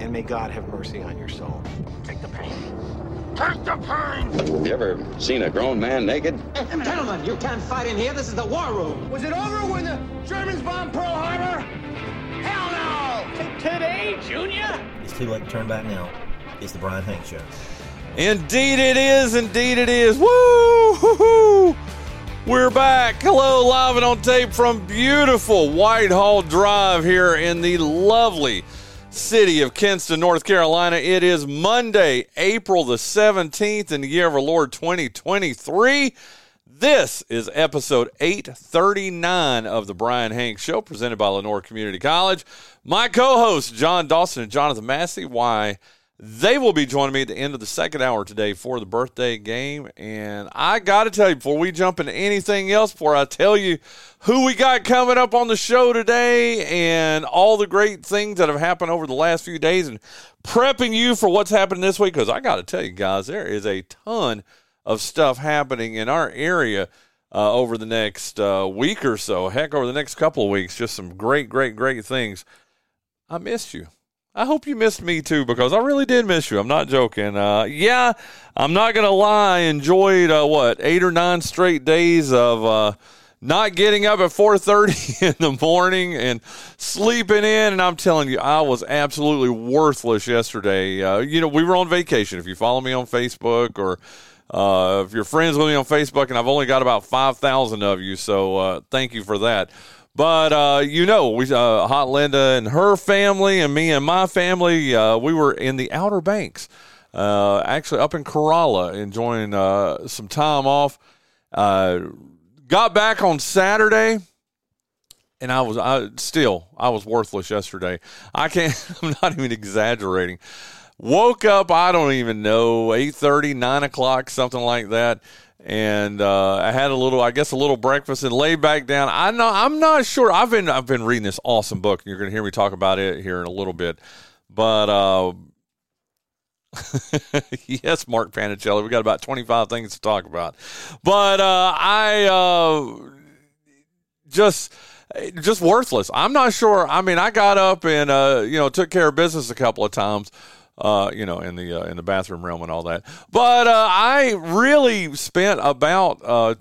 and may God have mercy on your soul. Take the pain. Take the pain! Have you ever seen a grown man naked? Gentlemen, you can't fight in here. This is the war room. Was it over when the Germans bombed Pearl Harbor? Hell no! Today, Junior? It's too late to turn back now. It's the Bryan Hank Show. Indeed it is. Indeed it is. Woo! Hoo-hoo. We're back. Hello, live and on tape from beautiful Whitehall Drive here in the lovely city of Kinston, North Carolina. It is Monday, April the 17th in the year of our Lord 2023. This is episode 839 of the Bryan Hanks Show, presented by Lenoir Community College. My co hosts, John Dawson and Jonathan Massey. Why? They will be joining me at the end of the second hour today for the birthday game. And I got to tell you, before we jump into anything else, before I tell you who we got coming up on the show today and all the great things that have happened over the last few days and prepping you for what's happening this week, because I got to tell you guys, there is a ton of stuff happening in our area. Uh, over the next uh, week or so, heck, over the next couple of weeks, just some great, great, great things. I missed you. I hope you missed me too because I really did miss you. I'm not joking. Uh, yeah, I'm not gonna lie. I enjoyed uh, what eight or nine straight days of uh, not getting up at 4:30 in the morning and sleeping in. And I'm telling you, I was absolutely worthless yesterday. Uh, you know, we were on vacation. If you follow me on Facebook or uh, if you're friends with me on Facebook, and I've only got about five thousand of you, so uh, thank you for that. But uh, you know, we uh, Hot Linda and her family, and me and my family, uh, we were in the Outer Banks, uh, actually up in Corolla, enjoying uh, some time off. Uh, got back on Saturday, and I was I still I was worthless yesterday. I can't. I'm not even exaggerating. Woke up, I don't even know, 8:30, 9 o'clock, something like that and uh, I had a little, I guess, a little breakfast and laid back down. I know I'm not sure. I've been I've been reading this awesome book, and you're going to hear me talk about it here in a little bit. But uh, yes, Mark Panichelli, we got about 25 things to talk about. But uh, I uh, just just worthless. I'm not sure. I mean, I got up and uh, you know took care of business a couple of times uh, you know, in the uh, in the bathroom realm and all that. But uh, I really spent about uh,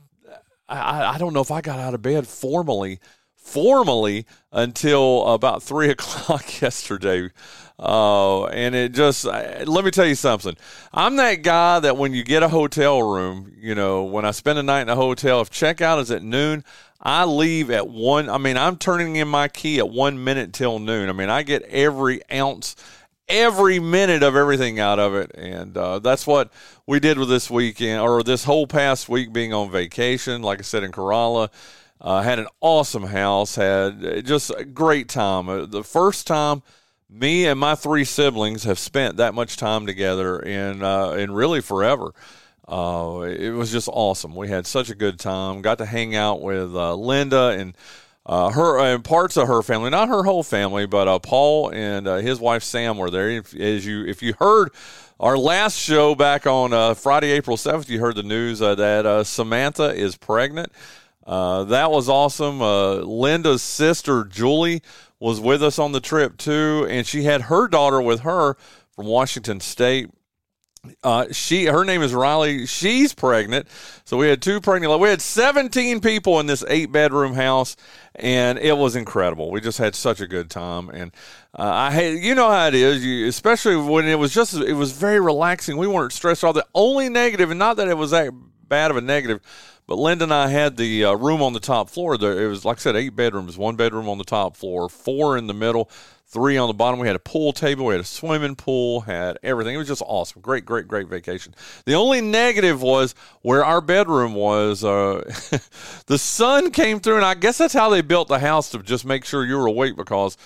I, I don't know if I got out of bed formally formally until about three o'clock yesterday. Uh, and it just let me tell you something. I'm that guy that when you get a hotel room, you know, when I spend a night in a hotel, if checkout is at noon, I leave at one. I mean, I'm turning in my key at one minute till noon. I mean, I get every ounce every minute of everything out of it. And uh, that's what we did with this weekend, or this whole past week being on vacation. Like I said, in Corolla. Uh, had an awesome house, had just a great time. Uh, the first time me and my three siblings have spent that much time together in, uh, in really forever. Uh, it was just awesome. We had such a good time. Got to hang out with uh, Linda and uh, her and parts of her family, not her whole family, but uh, Paul and uh, his wife Sam were there. If, as you, if you heard our last show back on uh, Friday, April seventh, you heard the news uh, that uh, Samantha is pregnant. that was awesome. Linda's sister Julie was with us on the trip too, and she had her daughter with her from Washington State. Uh, she her name is Riley. She's pregnant, so we had two pregnant. We had seventeen people in this eight bedroom house, and it was incredible. We just had such a good time, and uh, I had you know how it is, you, especially when it was just it was very relaxing. We weren't stressed out. The only negative, and not that it was that bad of a negative, but Linda and I had the uh, room on the top floor. There, it was like I said, eight bedrooms, one bedroom on the top floor, four in the middle. three on the bottom. We had a pool table, we had a swimming pool, had everything. It was just awesome. Great, great, great vacation. The only negative was where our bedroom was. Uh, the sun came through, and I guess that's how they built the house to just make sure you were awake because.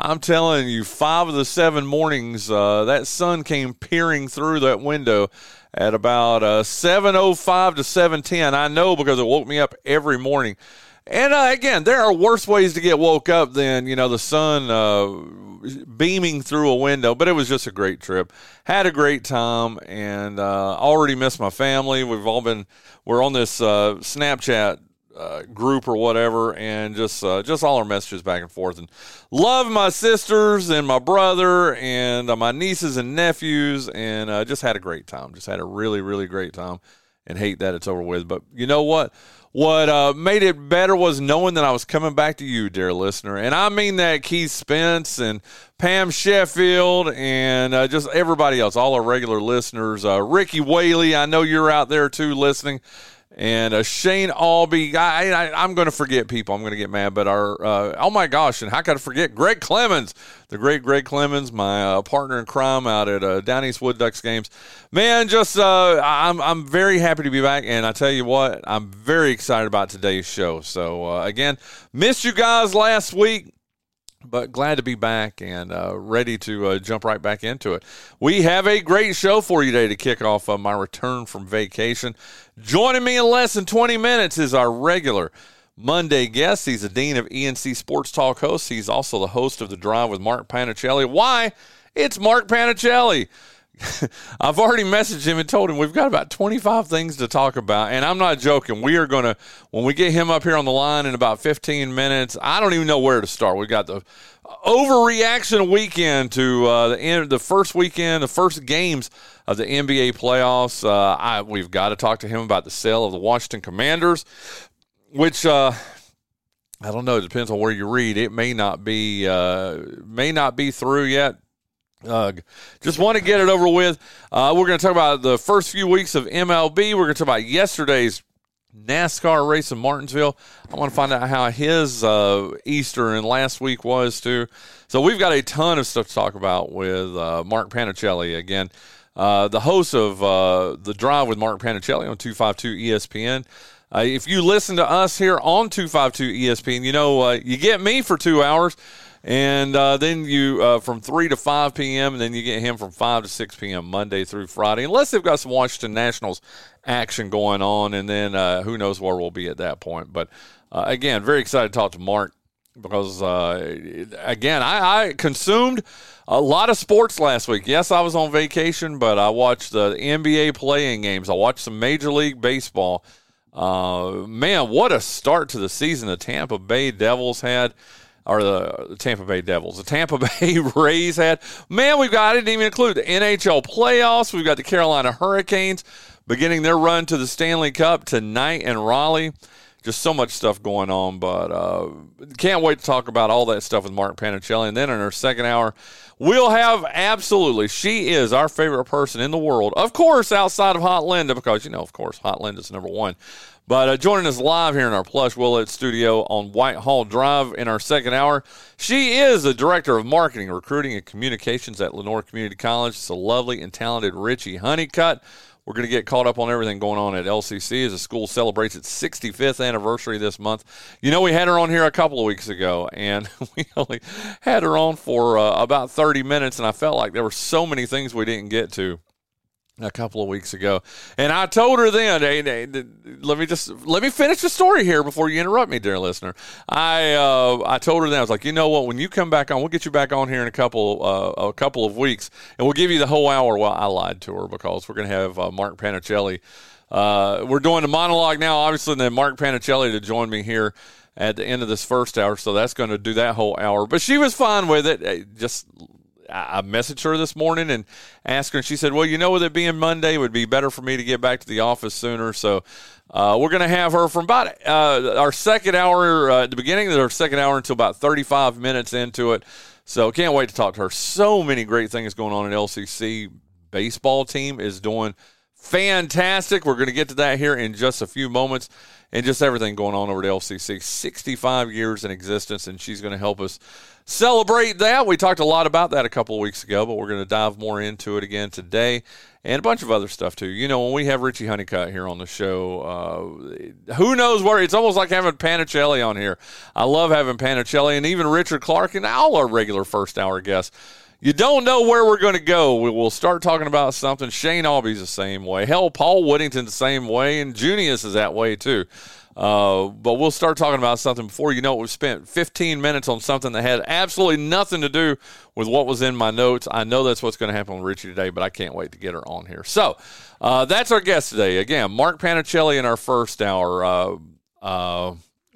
I'm telling you, five of the seven mornings, uh, that sun came peering through that window at about uh, 7.05 to 7.10. I know because it woke me up every morning. And uh, again, there are worse ways to get woke up than, you know, the sun uh, beaming through a window, but it was just a great trip. Had a great time and uh, already missed my family. We've all been, we're on this uh, Snapchat uh, group or whatever, and just uh, just all our messages back and forth. And love my sisters and my brother and uh, my nieces and nephews, and uh, just had a great time. Just had a really really great time, and hate that it's over with. But you know what? What uh, made it better was knowing that I was coming back to you, dear listener, and I mean that Keith Spence and Pam Sheffield and uh, just everybody else, all our regular listeners. Ricky Whaley, I know you're out there too listening and uh, Shane Albee. I, I, am going to forget people. I'm going to get mad, but our uh, oh my gosh, and how could I forget Greg Clemens, the great Greg Clemens, my uh, partner in crime out at uh, Down East Wood Ducks games. Man, just uh, I'm I'm very happy to be back, and I tell you what, I'm very excited about today's show. So uh, again, missed you guys last week but glad to be back and uh, ready to uh, jump right back into it. We have a great show for you today to kick off uh, my return from vacation. Joining me in less than 20 minutes is our regular Monday guest. He's the Dean of ENC Sports Talk host. He's also the host of The Drive with Mark Panichelli. Why? It's Mark Panichelli. I've already messaged him and told him we've got about 25 things to talk about. And I'm not joking. We are going to, when we get him up here on the line in about 15 minutes, I don't even know where to start. We've got the overreaction weekend to uh, the end, the first weekend, the first games of the NBA playoffs. Uh, I, we've got to talk to him about the sale of the Washington Commanders, which uh, I don't know. It depends on where you read. It may not be uh, may not be through yet. Uh, just want to get it over with. Uh, we're going to talk about the first few weeks of MLB. We're going to talk about yesterday's NASCAR race in Martinsville. I want to find out how his uh, Easter and last week was too. So we've got a ton of stuff to talk about with uh, Mark Panichelli again, uh, the host of uh, the Drive with Mark Panichelli on two five two ESPN. if you listen to us here on two five two ESPN, you know you get me for two hours. And uh, then you uh, from 3 to 5 p.m., and then you get him from 5 to 6 p.m. Monday through Friday, unless they've got some Washington Nationals action going on. And then uh, who knows where we'll be at that point. But uh, again, very excited to talk to Mark because, uh, again, I, I, consumed a lot of sports last week. Yes, I was on vacation, but I watched the NBA playing games, I watched some Major League Baseball. Uh, man, what a start to the season the Tampa Bay Devils had or the Tampa Bay Devils. The Tampa Bay Rays had. Man, we've got, I didn't even include the NHL playoffs. We've got the Carolina Hurricanes beginning their run to the Stanley Cup tonight in Raleigh. Just so much stuff going on, but uh, can't wait to talk about all that stuff with Mark Panichelli. And then in our second hour, we'll have absolutely, she is our favorite person in the world. Of course, outside of Hot Linda, because, you know, of course, Hot Linda's number one. But uh, joining us live here in our plush Willett studio on Whitehall Drive in our second hour, she is the director of marketing, recruiting, and communications at Lenoir Community College. It's a lovely and talented Richie Honeycutt. We're going to get caught up on everything going on at LCC as the school celebrates its 65th anniversary this month. You know, we had her on here a couple of weeks ago, and we only had her on for uh, about 30 minutes, and I felt like there were so many things we didn't get to a couple of weeks ago, and I told her then, hey, hey, let me just let me finish the story here before you interrupt me, dear listener. I uh, I told her then I was like, you know what? When you come back on, we'll get you back on here in a couple uh, a couple of weeks, and we'll give you the whole hour. Well, I lied to her because we're going to have uh, Mark Panichelli. Uh, we're doing a monologue now, obviously, and then Mark Panichelli to join me here at the end of this first hour. So that's going to do that whole hour. But she was fine with it. Just I messaged her this morning and asked her, and she said, "Well, you know, with it being Monday, it would be better for me to get back to the office sooner." So uh, we're going to have her from about uh, our second hour uh, at the beginning of our second hour until about 35 minutes into it. So can't wait to talk to her. So many great things going on in LCC. Baseball team is doing fantastic. We're going to get to that here in just a few moments and just everything going on over at LCC. 65 years in existence, and she's going to help us celebrate that. We talked a lot about that a couple of weeks ago, but we're going to dive more into it again today and a bunch of other stuff too. You know, when we have Richie Honeycutt here on the show, uh, who knows where it's almost like having Panichelli on here. I love having Panichelli and even Richard Clark and all our regular first hour guests. You don't know where we're going to go. We'll start talking about something. Shane Albie's the same way. Hell, Paul Whittington's the same way, and Junius is that way too. Uh, but we'll start talking about something before you know it. We've spent 15 minutes on something that had absolutely nothing to do with what was in my notes. I know that's what's going to happen with Richie today, but I can't wait to get her on here. So uh, that's our guest today. Again, Mark Panichelli in our first hour. Uh,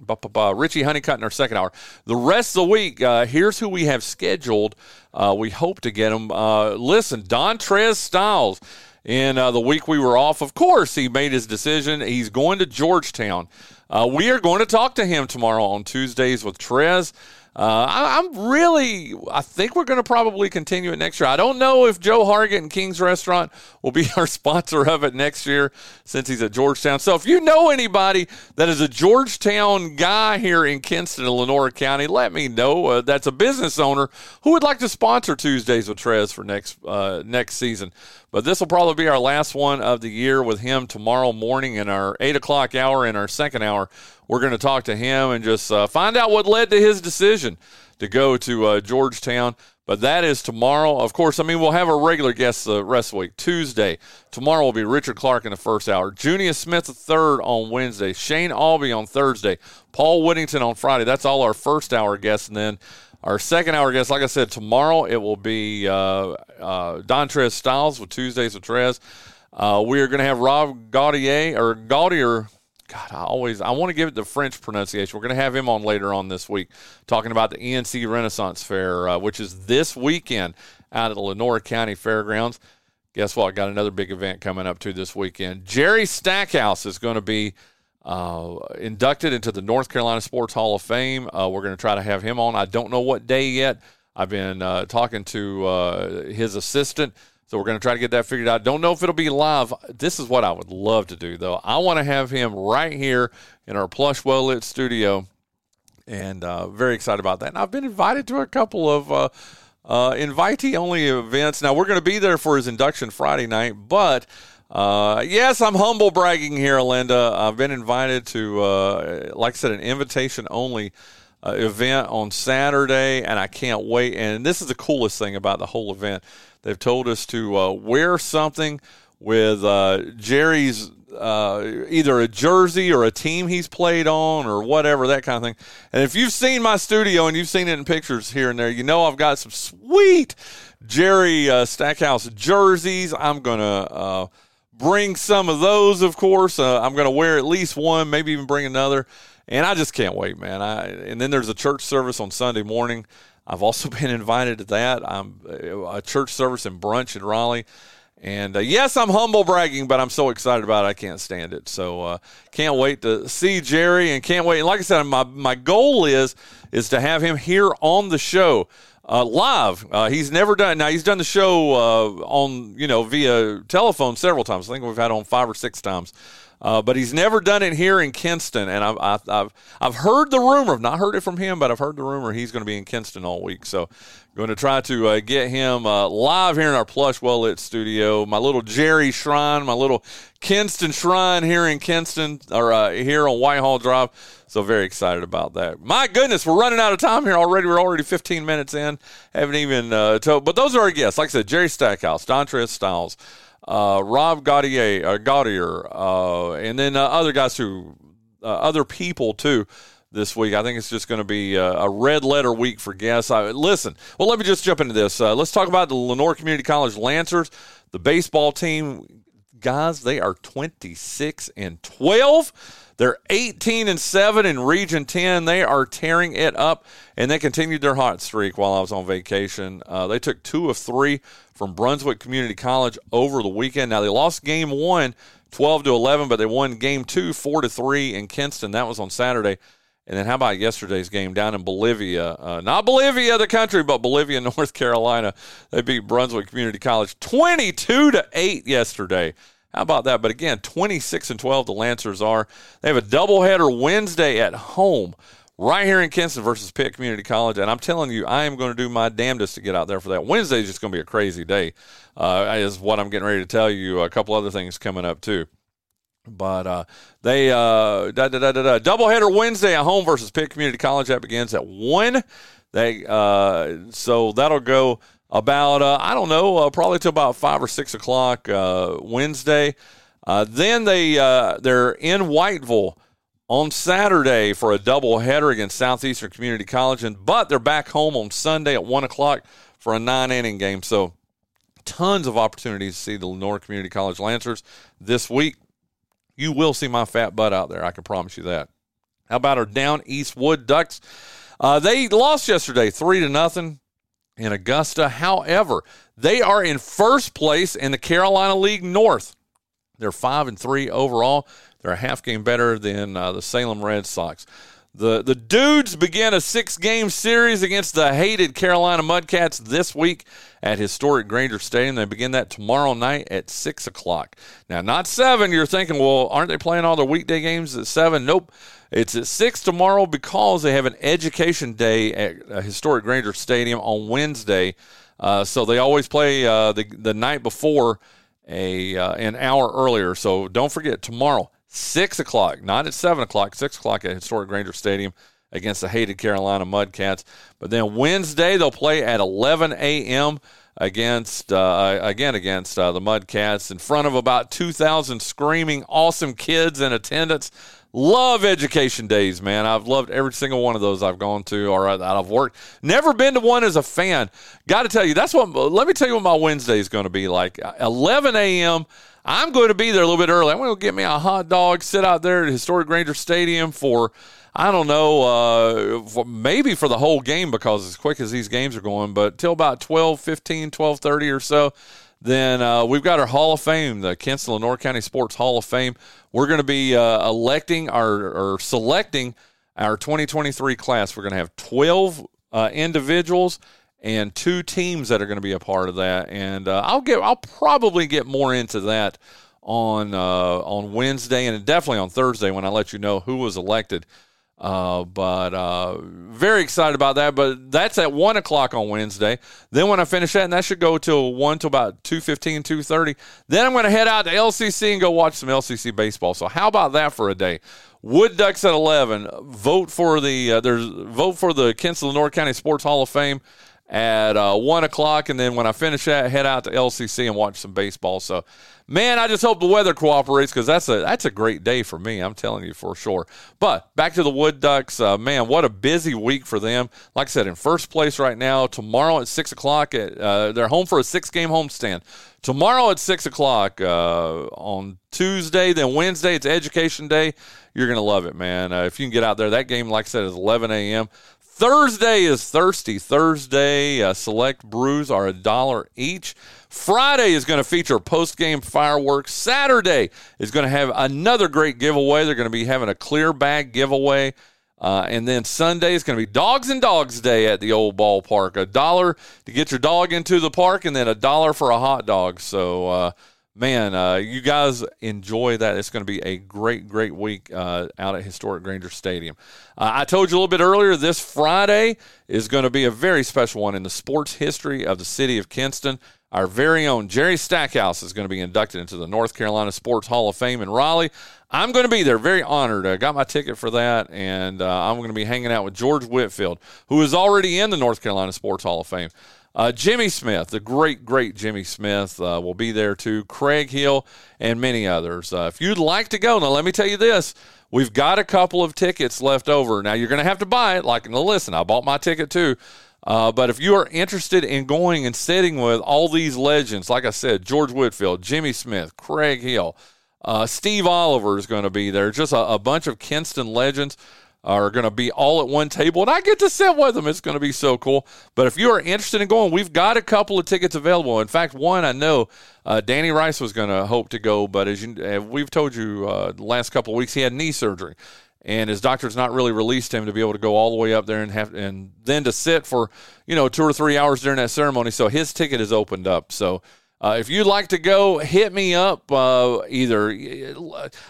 uh Richie Honeycutt in our second hour. The rest of the week, uh, here's who we have scheduled. Uh, we hope to get him. Uh, listen, Dontrez Styles. In uh, the week we were off, of course, he made his decision. He's going to Georgetown. Uh, we are going to talk to him tomorrow on Tuesdays with Trez. Uh, I, am really, I think we're going to probably continue it next year. I don't know if Joe Hargett and King's Restaurant will be our sponsor of it next year since he's at Georgetown. So if you know anybody that is a Georgetown guy here in Kinston Lenoir County, let me know. Uh, that's a business owner who would like to sponsor Tuesdays with Trez for next uh, next season. But this will probably be our last one of the year with him tomorrow morning in our eight o'clock hour in our second hour we're going to talk to him and just uh, find out what led to his decision to go to uh, Georgetown. But that is tomorrow. Of course, I mean, we'll have our regular guests the rest of the week. Tuesday, tomorrow will be Richard Clark in the first hour. Junius Smith the third on Wednesday. Shane Albie on Thursday. Paul Whittington on Friday. That's all our first hour guests. And then our second hour guest, like I said, tomorrow it will be uh, uh, Styles with Tuesdays with Trez. Uh, we are going to have Rob Gaudier or Gaudier God, I always I want to give it the French pronunciation. We're going to have him on later on this week, talking about the ENC Renaissance Fair, uh, which is this weekend out at the Lenoir County Fairgrounds. Guess what? Got another big event coming up too this weekend. Jerry Stackhouse is going to be uh, inducted into the North Carolina Sports Hall of Fame. Uh, we're going to try to have him on. I don't know what day yet. I've been uh, talking to uh, his assistant so we're going to try to get that figured out. Don't know if it'll be live. This is what I would love to do, though. I want to have him right here in our plush, well lit studio, and uh, very excited about that. And I've been invited to a couple of uh, uh, invitee only events. Now we're going to be there for his induction Friday night, but. Uh, yes, I'm humble bragging here, Linda. I've been invited to, uh, like I said, an invitation only uh, event on Saturday, and I can't wait. And this is the coolest thing about the whole event They've told us to uh, wear something with uh, Jerry's uh, either a jersey or a team he's played on or whatever, that kind of thing. And if you've seen my studio and you've seen it in pictures here and there, you know I've got some sweet Jerry uh, Stackhouse jerseys. I'm going to uh, bring some of those, of course. Uh, I'm going to wear at least one, maybe even bring another. And I just can't wait, man. I, and then there's a church service on Sunday morning. I've also been invited to that. I'm a church service and brunch in Raleigh. And uh, yes, I'm humble bragging, but I'm so excited about it, I can't stand it. So uh, can't wait to see Jerry, and can't wait. And like I said, my my goal is is to have him here on the show uh, live. Uh, he's never done. Now he's done the show uh, on you know via telephone several times. I think we've had on five or six times. Uh, but he's never done it here in Kinston, and I've, I've, I've heard the rumor. I've not heard it from him, but I've heard the rumor he's going to be in Kinston all week. So, going to try to uh, get him uh, live here in our plush, well lit studio. My little Jerry shrine, my little Kinston shrine here in Kinston, or uh, here on Whitehall Drive. So very excited about that. My goodness, we're running out of time here already. We're already 15 minutes in. Haven't even uh, told, but those are our guests. Like I said, Jerry Stackhouse, Dontrez Styles uh, Rob Gaudier, uh, Gaudier, uh, and then uh, other guys who, uh, other people too. This week, I think it's just going to be a, a, red letter week for guests. I, listen, well, let me just jump into this. Uh, let's talk about the Lenoir Community College Lancers, the baseball team. Guys, they are 26 and 12. They're 18 and 7 in Region 10. They are tearing it up, and they continued their hot streak while I was on vacation. Uh, they took two of three from Brunswick Community College over the weekend. Now, they lost game one, 12 to 11, but they won game two, 4 to 3 in Kinston. That was on Saturday. And then how about yesterday's game down in Bolivia? Uh, not Bolivia, the country, but Bolivia, North Carolina. They beat Brunswick Community College 22 to 8 yesterday. How about that? But again, 26 and 12 the Lancers are. They have a doubleheader Wednesday at home right here in Kinston versus Pitt Community College. And I'm telling you, I am going to do my damnedest to get out there for that. Wednesday is just going to be a crazy day, uh, is what I'm getting ready to tell you. A couple other things coming up, too. But uh, they uh, da, da, da, da, doubleheader Wednesday at home versus Pitt Community College. That begins at one. They uh, so that'll go about uh, I don't know uh, probably to about five or six o'clock uh, Wednesday. Uh, then they uh, they're in Whiteville on Saturday for a doubleheader against Southeastern Community College, and but they're back home on Sunday at one o'clock for a nine inning game. So tons of opportunities to see the Lenoir Community College Lancers this week you will see my fat butt out there. I can promise you that. How about our down east Wood Ducks? Uh, they lost yesterday, three to nothing in Augusta. However, they are in first place in the Carolina League North. They're five and three overall. They're a half game better than uh, the Salem Red Sox. The the dudes begin a six game series against the hated Carolina Mudcats this week at historic Grainger Stadium. They begin that tomorrow night at six o'clock. Now, not seven. You're thinking, well, aren't they playing all their weekday games at seven? Nope. It's at six tomorrow because they have an education day at historic Grainger Stadium on Wednesday. Uh, so they always play uh, the the night before a uh, an hour earlier. So don't forget tomorrow 6 o'clock, not at 7 o'clock, 6 o'clock at Historic Grainger Stadium against the hated Carolina Mudcats. But then Wednesday, they'll play at 11 a.m. against, uh, again, against uh, the Mudcats in front of about 2,000 screaming, awesome kids in attendance. Love education days, man. I've loved every single one of those I've gone to or that I've worked. Never been to one as a fan. Got to tell you, that's what, let me tell you what my Wednesday is going to be like. 11 a.m. I'm going to be there a little bit early. I'm going to get me a hot dog, sit out there at Historic Grainger Stadium for, I don't know, uh, for maybe for the whole game because as quick as these games are going, but till about 12, 15, 12, 30 or so. Then uh, we've got our Hall of Fame, the Kinston Lenoir County Sports Hall of Fame. We're going to be uh, electing our, or selecting our 2023 class. We're going to have 12 uh, individuals and two teams that are going to be a part of that. And uh, I'll get I'll probably get more into that on uh, on Wednesday and definitely on Thursday when I let you know who was elected. Uh, but uh, very excited about that. But that's at one o'clock on Wednesday. Then when I finish that, and that should go till one to about 2.15, 2.30. Then I'm going to head out to LCC and go watch some LCC baseball. So how about that for a day? Wood Ducks at 11. Vote for the uh, there's vote for the Kinston Lenoir County Sports Hall of Fame at uh, one o'clock, and then when I finish that, head out to LCC and watch some baseball. So, man, I just hope the weather cooperates because that's a that's a great day for me. I'm telling you for sure. But back to the Wood Ducks, uh, man, what a busy week for them. Like I said, in first place right now. Tomorrow at six o'clock, at, uh, they're home for a six game homestand. Tomorrow at six o'clock uh, on Tuesday, then Wednesday it's Education Day. You're gonna love it, man. Uh, if you can get out there, that game, like I said, is 11 a.m. Thursday is Thirsty Thursday. Uh, select brews are a dollar each. Friday is going to feature post game fireworks. Saturday is going to have another great giveaway. They're going to be having a clear bag giveaway. Uh, and then Sunday is going to be Dogs and Dogs Day at the old ballpark. A dollar to get your dog into the park, and then a dollar for a hot dog. So, uh, man, uh, you guys enjoy that. It's going to be a great, great week uh, out at Historic Grainger Stadium. Uh, I told you a little bit earlier, this Friday is going to be a very special one in the sports history of the city of Kinston. Our very own Jerry Stackhouse is going to be inducted into the North Carolina Sports Hall of Fame in Raleigh. I'm going to be there, very honored. I got my ticket for that, and uh, I'm going to be hanging out with George Whitfield, who is already in the North Carolina Sports Hall of Fame. Uh, Jimmy Smith, the great, great Jimmy Smith, uh, will be there too. Craig Hill and many others. Uh, if you'd like to go, now let me tell you this: we've got a couple of tickets left over. Now you're going to have to buy it. Like, now listen, I bought my ticket too. Uh, but if you are interested in going and sitting with all these legends, like I said, George Whitfield, Jimmy Smith, Craig Hill, uh, Steve Oliver is going to be there. Just a, a bunch of Kinston legends are going to be all at one table, and I get to sit with them. It's going to be so cool. But if you are interested in going, we've got a couple of tickets available. In fact, one I know uh, Danny Rice was going to hope to go, but as you, uh, we've told you uh, the last couple of weeks, he had knee surgery. And his doctor's not really released him to be able to go all the way up there and have, and then to sit for, you know, two or three hours during that ceremony. So his ticket is opened up. So Uh, if you'd like to go, hit me up. Uh, either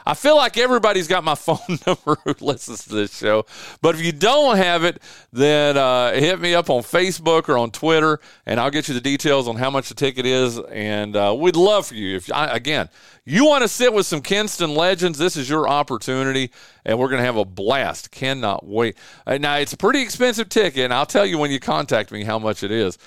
I feel like everybody's got my phone number who listens to this show, but if you don't have it, then uh, hit me up on Facebook or on Twitter, and I'll get you the details on how much the ticket is. And uh, we'd love for you if I, again you want to sit with some Kinston legends. This is your opportunity, and we're going to have a blast. Cannot wait. Uh, now it's a pretty expensive ticket, and I'll tell you when you contact me how much it is.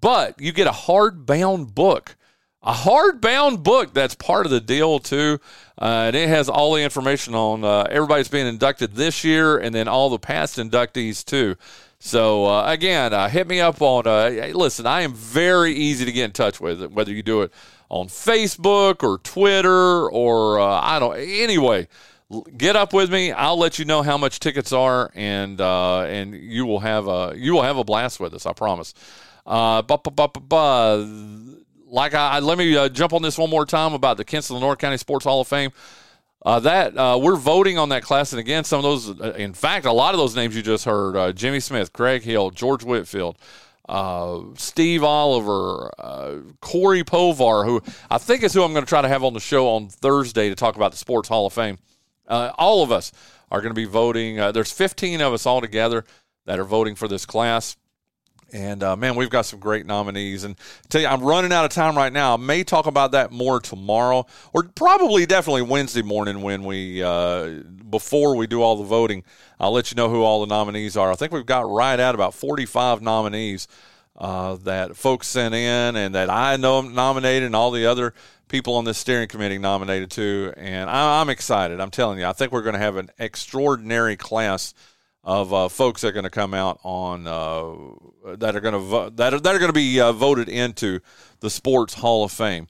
But you get a hardbound book a hardbound book that's part of the deal too. Uh, and it has all the information on uh, everybody's being inducted this year and then all the past inductees too. So uh, again uh, hit me up on uh, listen i am very easy to get in touch with whether you do it on facebook or twitter or uh, i don't anyway get up with me. I'll let you know how much tickets are and and you will have a you will have a blast with us i promise. Uh, like I, let me uh, jump on this one more time about the Kinston Lenoir County Sports Hall of Fame. Uh, that uh, we're voting on that class, and again, some of those, uh, in fact, a lot of those names you just heard: uh, Jimmy Smith, Craig Hill, George Whitfield, uh, Steve Oliver, Corey Povar, who I think is who I'm going to try to have on the show on Thursday to talk about the Sports Hall of Fame. all of us are going to be voting. there's 15 of us all together that are voting for this class. And uh, man, we've got some great nominees. And I tell you, I'm running out of time right now. I may talk about that more tomorrow, or probably definitely Wednesday morning when we uh, before we do all the voting. I'll let you know who all the nominees are. I think we've got right at about 45 nominees uh, that folks sent in, and that I know nominated, and all the other people on the steering committee nominated too. And I, I'm excited. I'm telling you, I think we're going to have an extraordinary class of uh, folks that are going to come out on uh, that are going to vo- that are, that are going to be uh, voted into the Sports Hall of Fame.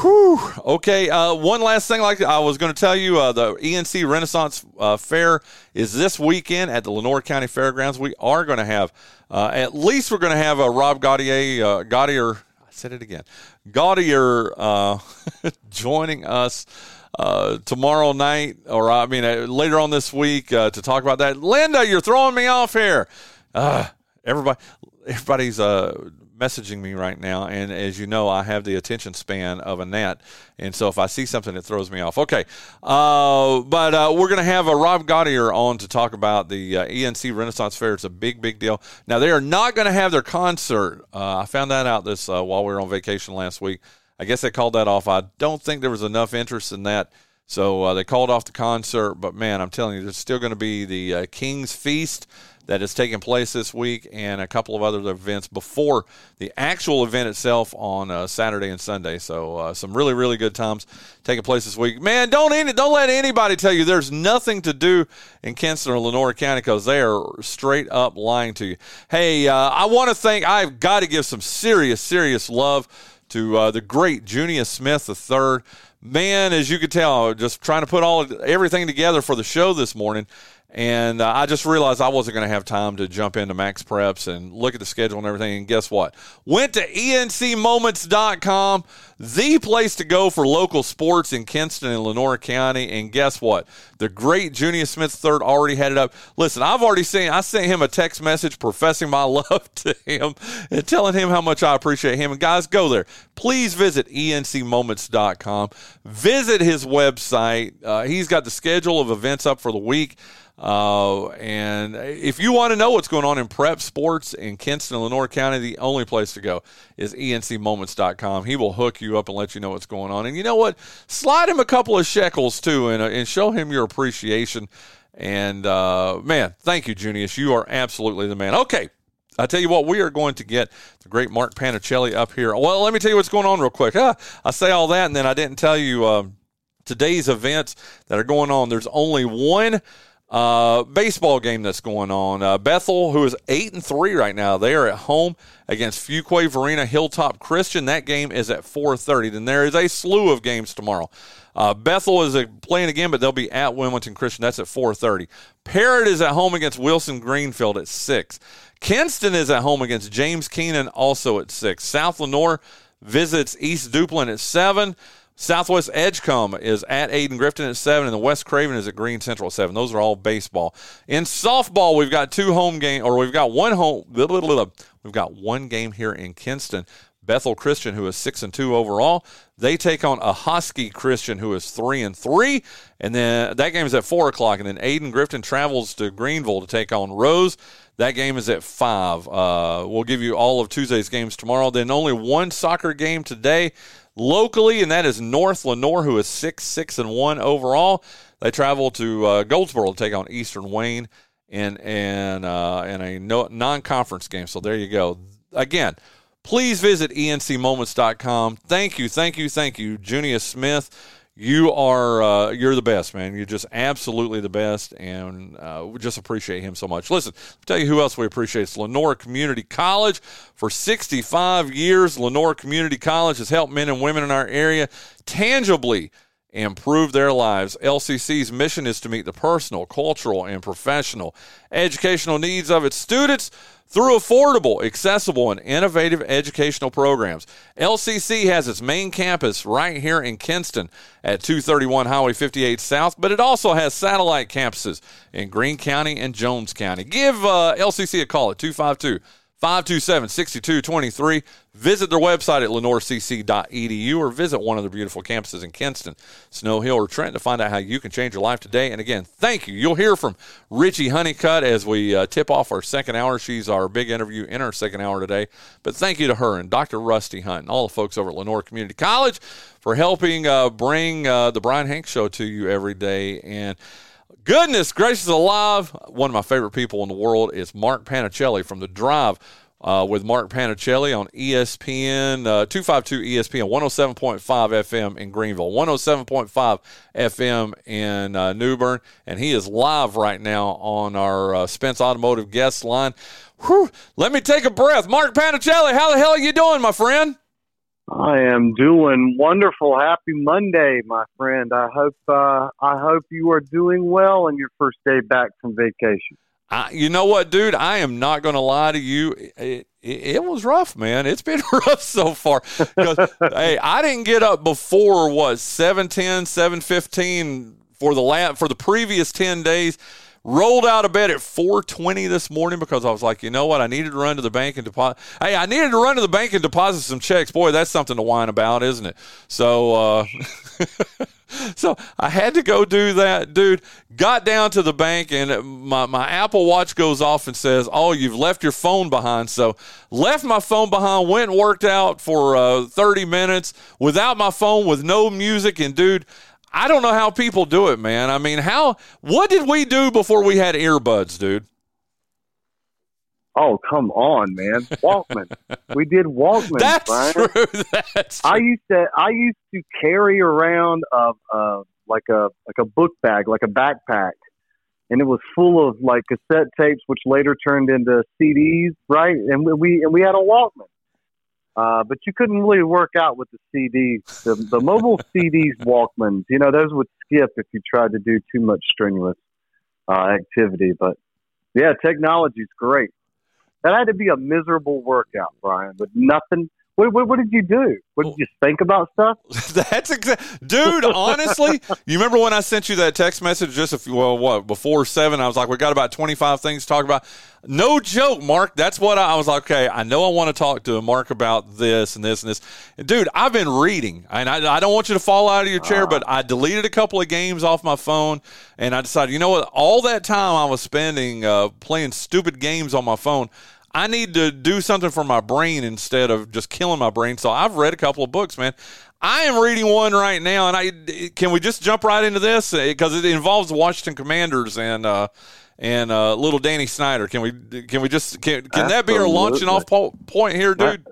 Whew. Okay. Uh, one last thing, like I was going to tell you, uh, the ENC Renaissance uh, Fair is this weekend at the Lenoir County Fairgrounds. We are going to have, at least, we're going to have a Rob Gaudier, Gaudier. Said it again, Gaudier joining us uh, tomorrow night, or I mean uh, later on this week, uh, to talk about that. Linda, you're throwing me off here. Uh, everybody, everybody's uh, messaging me right now, and as you know, I have the attention span of a gnat, and so if I see something, it throws me off. Okay, uh, but uh, we're going to have a Rob Gaudier on to talk about the uh, ENC Renaissance Fair. It's a big, big deal. Now they are not going to have their concert. Uh, I found that out this uh, while we were on vacation last week. I guess they called that off. I don't think there was enough interest in that. So uh, they called off the concert. But man, I'm telling you, there's still going to be the uh, King's Feast that is taking place this week and a couple of other events before the actual event itself on uh, Saturday and Sunday. So uh, some really, really good times taking place this week. Man, don't any, don't let anybody tell you there's nothing to do in Kinston or Lenoir County because they are straight up lying to you. Hey, uh, I want to thank, I've got to give some serious, serious love to uh, the great Junius Smith III. Man, as you could tell, just trying to put all everything together for the show this morning. And uh, I just realized I wasn't going to have time to jump into MaxPreps and look at the schedule and everything. And guess what? Went to encmoments.com, the place to go for local sports in Kinston and Lenoir County. And guess what? The great Junius Smith III already had it up. Listen, I've already seen, I sent him a text message professing my love to him and telling him how much I appreciate him. And guys, go there. Please visit encmoments.com. Visit his website. Uh, he's got the schedule of events up for the week. Uh, and if you want to know what's going on in prep sports in Kinston and Lenoir County, the only place to go is encmoments.com. He will hook you up and let you know what's going on. And you know what? Slide him a couple of shekels too and, uh, and show him your appreciation. And uh, man, thank you, Junius. You are absolutely the man. Okay. I tell you what, we are going to get the great Mark Panichelli up here. Well, let me tell you what's going on real quick. I say all that, and then I didn't tell you uh, today's events that are going on. There's only one uh, baseball game that's going on. Uh, Bethel, who is eight and three right now, they are at home against Fuquay Varina Hilltop Christian. That game is at four thirty. Then there is a slew of games tomorrow. Uh, Bethel is playing again, but they'll be at Wilmington Christian. That's at four thirty. Parrott is at home against Wilson Greenfield at six. Kinston is at home against James Kenan, also at six. South Lenoir visits East Duplin at seven. Southwest Edgecombe is at Ayden Grifton at seven, and the West Craven is at Greene Central at seven. Those are all baseball. In softball, we've got two home game, or we've got one home. We've got one game here in Kinston. Bethel Christian, who is six and two overall. They take on Ahoskie Christian, who is three and three, and then that game is at four o'clock. And then Ayden Grifton travels to Greenville to take on Rose. That game is at five. Uh, we'll give you all of Tuesday's games tomorrow. Then only one soccer game today locally, and that is North Lenoir, who is six six and one overall. They travel to uh, Goldsboro to take on Eastern Wayne in in uh, in a no, non-conference game. So there you go. Again, please visit encmoments.com. Thank you, thank you, thank you, Junius Smith. You are uh, you're the best, man. You're just absolutely the best, and uh, we just appreciate him so much. Listen, I'll tell you who else we appreciate. It's Lenoir Community College. For 65 years, Lenoir Community College has helped men and women in our area tangibly improve their lives. LCC's mission is to meet the personal, cultural, and professional educational needs of its students through affordable, accessible, and innovative educational programs. LCC has its main campus right here in Kinston at 231 Highway 58 South, but it also has satellite campuses in Greene County and Jones County. Give uh, LCC a call at 252 527 6223. Visit their website at lenoircc.edu or visit one of the beautiful campuses in Kinston, Snow Hill, or Trent to find out how you can change your life today. And again, thank you. You'll hear from Richie Honeycutt as we uh, tip off our second hour. She's our big interview in our second hour today. But thank you to her and Dr. Rusty Hunt and all the folks over at Lenoir Community College for helping uh, bring uh, the Bryan Hanks Show to you every day. And goodness gracious alive, one of my favorite people in the world is Mark Panichelli from The Drive uh, with Mark Panichelli on ESPN, uh, 252 ESPN, 107.5 FM in Greenville, 107.5 FM in uh, New Bern. And he is live right now on our uh, Spence Automotive guest line. Whew, let me take a breath. Mark Panichelli, how the hell are you doing, my friend? I am doing wonderful. Happy Monday, my friend. I hope uh, I hope you are doing well on your first day back from vacation. I, you know what, dude? I am not going to lie to you. It, it, it, was rough, man. It's been rough so far. hey, I didn't get up before what 710, 715 for the last, for the previous 10 days. Rolled out of bed at 4:20 this morning because I was like, you know what? I needed to run to the bank and deposit. Hey, I needed to run to the bank and deposit some checks. Boy, that's something to whine about, isn't it? So, uh, so I had to go do that, dude. Got down to the bank and my, my Apple Watch goes off and says, "Oh, you've left your phone behind." So left my phone behind. Went and worked out for uh, 30 minutes without my phone, with no music, and dude. I don't know how people do it, man. I mean, how what did we do before we had earbuds, dude? Oh, come on, man. Walkman. we did Walkman, That's Bryan. true. That's true. I used to I used to carry around a, a like a like a book bag, like a backpack. And it was full of like cassette tapes, which later turned into CDs, right? And we and we had a Walkman. Uh, but you couldn't really work out with the CDs. The, the mobile CDs, Walkmans, you know, those would skip if you tried to do too much strenuous uh, activity. But yeah, technology's great. That had to be a miserable workout, Bryan, with nothing. What, what, what did you do? What did you think about stuff? That's exact, dude. Honestly, you remember when I sent you that text message just a few, well, what before seven? I was like, we got about twenty five things to talk about. No joke, Mark. That's what I, I was like. Okay, I know I want to talk to Mark about this and this and this. And Dude, I've been reading, and I, I don't want you to fall out of your chair, but I deleted a couple of games off my phone, and I decided, you know what? All that time I was spending uh, playing stupid games on my phone. I need to do something for my brain instead of just killing my brain. So I've read a couple of books, man. I am reading one right now, and I can we just jump right into this because it involves Washington Commanders and uh, and uh, little Danny Snyder. Can we can we just can, can that be our launching off po- point here, dude?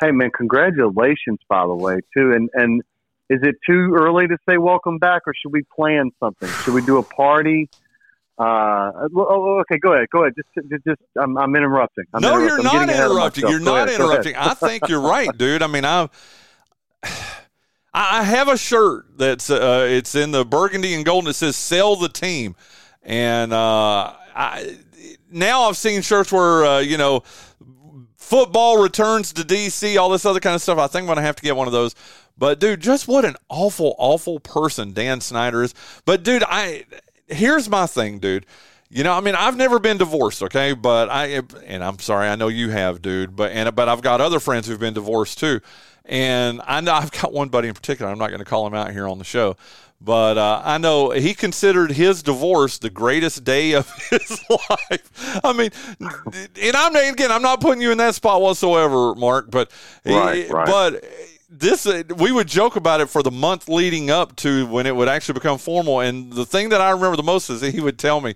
Hey man, congratulations by the way too. And and is it too early to say welcome back, or should we plan something? Should we do a party? Uh, oh, okay, go ahead. Go ahead. Just, just, just I'm, I'm interrupting. I'm no, interrupting. you're not getting ahead of interrupting. You're Go not ahead, interrupting. I think you're right, dude. I mean, I I have a shirt that's uh, it's in the burgundy and golden. It says "Sell the team," and uh, I now I've seen shirts where uh, you know football returns to DC, all this other kind of stuff. I think I'm gonna have to get one of those. But dude, just what an awful, awful person Dan Snyder is. But dude, I here's my thing, dude. you know, I mean, I've never been divorced, okay, but I and I'm sorry, I know you have, dude, but and but I've got other friends who've been divorced too, and I know I've got one buddy in particular. I'm not going to call him out here on the show, but uh, I know he considered his divorce the greatest day of his life. I mean, and I'm again, I'm not putting you in that spot whatsoever, Mark, but Right, right. but this uh, we would joke about it for the month leading up to when it would actually become formal. And the thing that I remember the most is he would tell me.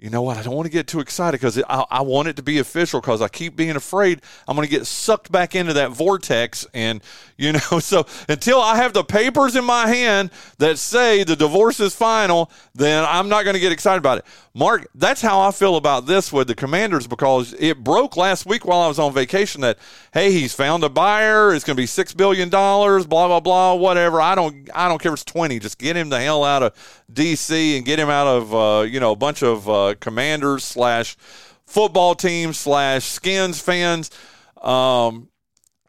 You know what? I don't want to get too excited because I, I want it to be official because I keep being afraid I'm going to get sucked back into that vortex. And, you know, so until I have the papers in my hand that say the divorce is final, then I'm not going to get excited about it. Mark, that's how I feel about this with the commanders because it broke last week while I was on vacation that, hey, he's found a buyer. It's going to be $6 billion, blah, blah, blah, whatever. I don't, I don't care if it's 20. Just get him the hell out of D.C. and get him out of, uh, you know, a bunch of uh, commanders slash football team slash skins fans. Um,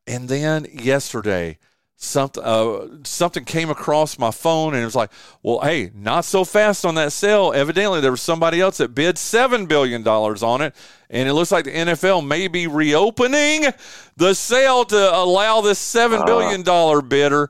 and then yesterday, something uh, something came across my phone and it was like, well, hey, not so fast on that sale. Evidently, there was somebody else that bid seven billion dollars on it, and it looks like the NFL may be reopening the sale to allow this seven billion dollar bidder.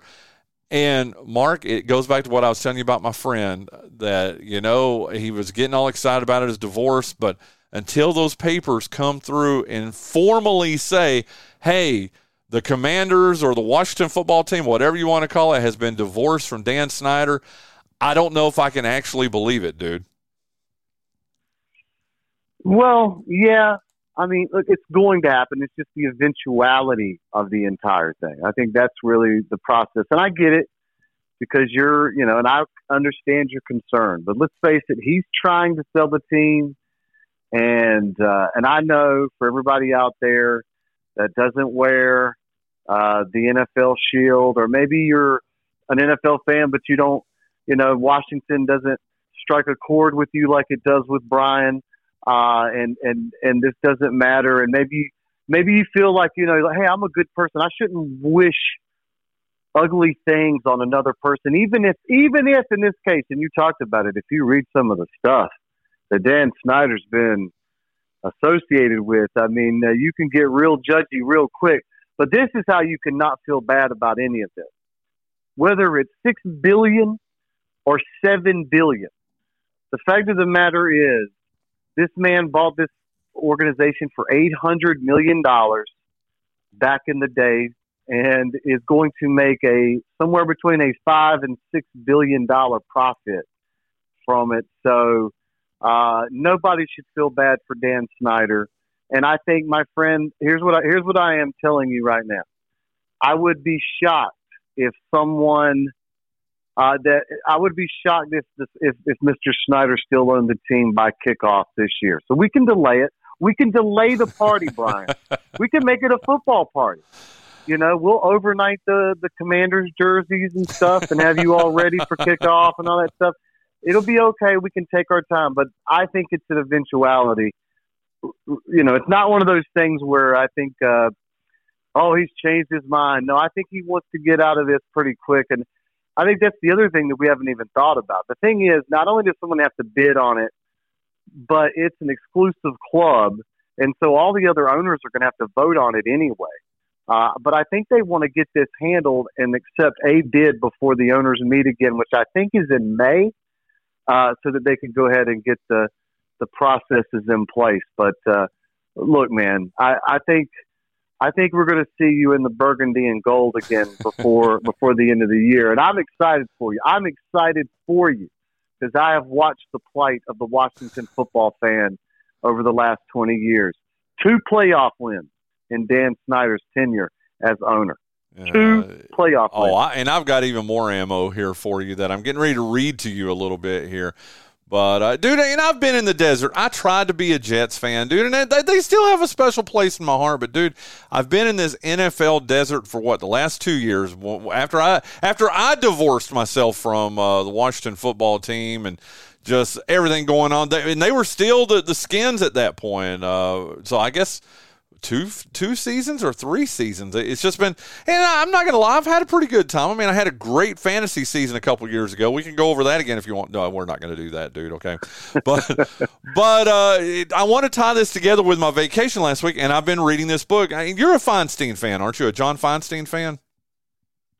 And Mark, it goes back to what I was telling you about my friend that you know he was getting all excited about his divorce, but until those papers come through and formally say, "Hey." the Commanders or the Washington football team, whatever you want to call it, has been divorced from Dan Snyder. I don't know if I can actually believe it, dude. Well, yeah. I mean, look, it's going to happen. It's just the eventuality of the entire thing. I think that's really the process. And I get it because you're, you know, and I understand your concern. But let's face it, he's trying to sell the team. And, uh, and I know for everybody out there that doesn't wear uh, the NFL shield, or maybe you're an NFL fan, but you don't, you know, Washington doesn't strike a chord with you like it does with Bryan, uh, and and and this doesn't matter, and maybe maybe you feel like you know, like, hey, I'm a good person. I shouldn't wish ugly things on another person, even if even if in this case, and you talked about it, if you read some of the stuff that Dan Snyder's been associated with, I mean, uh, you can get real judgy real quick. But this is how you cannot feel bad about any of this. Whether it's six billion or seven billion, the fact of the matter is, this man bought this organization for eight hundred million dollars back in the day, and is going to make a somewhere between a five and six billion dollar profit from it. So uh, nobody should feel bad for Dan Snyder. And I think, my friend, here's what I, here's what I am telling you right now. I would be shocked if someone uh, that I would be shocked if, if if Mr. Snyder still owned the team by kickoff this year. So we can delay it. We can delay the party, Bryan. we can make it a football party. You know, we'll overnight the the Commanders jerseys and stuff, and have you all ready for kickoff and all that stuff. It'll be okay. We can take our time, but I think it's an eventuality you know, it's not one of those things where I think, uh, oh, he's changed his mind. No, I think he wants to get out of this pretty quick. And I think that's the other thing that we haven't even thought about. The thing is, not only does someone have to bid on it, but it's an exclusive club. And so all the other owners are going to have to vote on it anyway. Uh, but I think they want to get this handled and accept a bid before the owners meet again, which I think is in May, uh, so that they can go ahead and get the the process is in place. But uh, look, man, I, I think I think we're going to see you in the burgundy and gold again before before the end of the year, and I'm excited for you. I'm excited for you because I have watched the plight of the Washington football fan over the last 20 years. Two playoff wins in Dan Snyder's tenure as owner. Two uh, playoff Oh, wins. I, and I've got even more ammo here for you that I'm getting ready to read to you a little bit here. But uh, dude, and I've been in the desert. I tried to be a Jets fan, dude, and they, they still have a special place in my heart. But dude, I've been in this NFL desert for what the last two years. After I after I divorced myself from uh, the Washington football team and just everything going on, they, and they were still the, the skins at that point. Uh, so I guess two two seasons or three seasons. It's just been, and I'm not gonna lie, I've had a pretty good time. I mean, I had a great fantasy season a couple years ago. We can go over that again if you want. No, we're not gonna do that, dude. Okay, but but uh, it, I want to tie this together with my vacation last week, and I've been reading this book. I mean, you're a Feinstein fan, aren't you? A John Feinstein fan?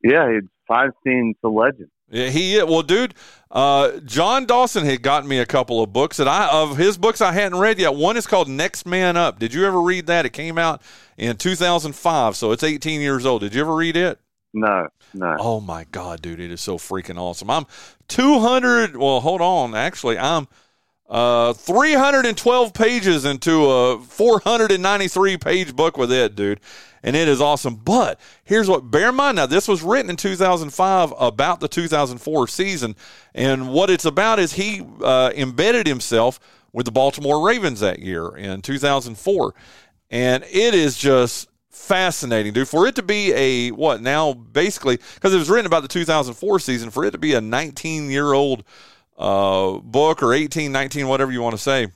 Yeah, Feinstein's a legend. Yeah, he well, dude. Uh, John Dawson had gotten me a couple of books that I of his books I hadn't read yet. One is called Next Man Up. Did you ever read that? It came out in 2005, so it's 18 years old. Did you ever read it? No, no. Oh my god, dude, it is so freaking awesome. I'm 200. Well, hold on. Actually, I'm uh 312 pages into a 493 page book with it, dude and it is awesome. But here's what bear in mind now this was written in 2005 about the 2004 season, and what it's about is he uh, embedded himself with the Baltimore Ravens that year in 2004, and it is just fascinating, dude. For it to be a what now basically because it was written about the 2004 season, for it to be a 19 year old uh, book or 18, 19, whatever you want to say,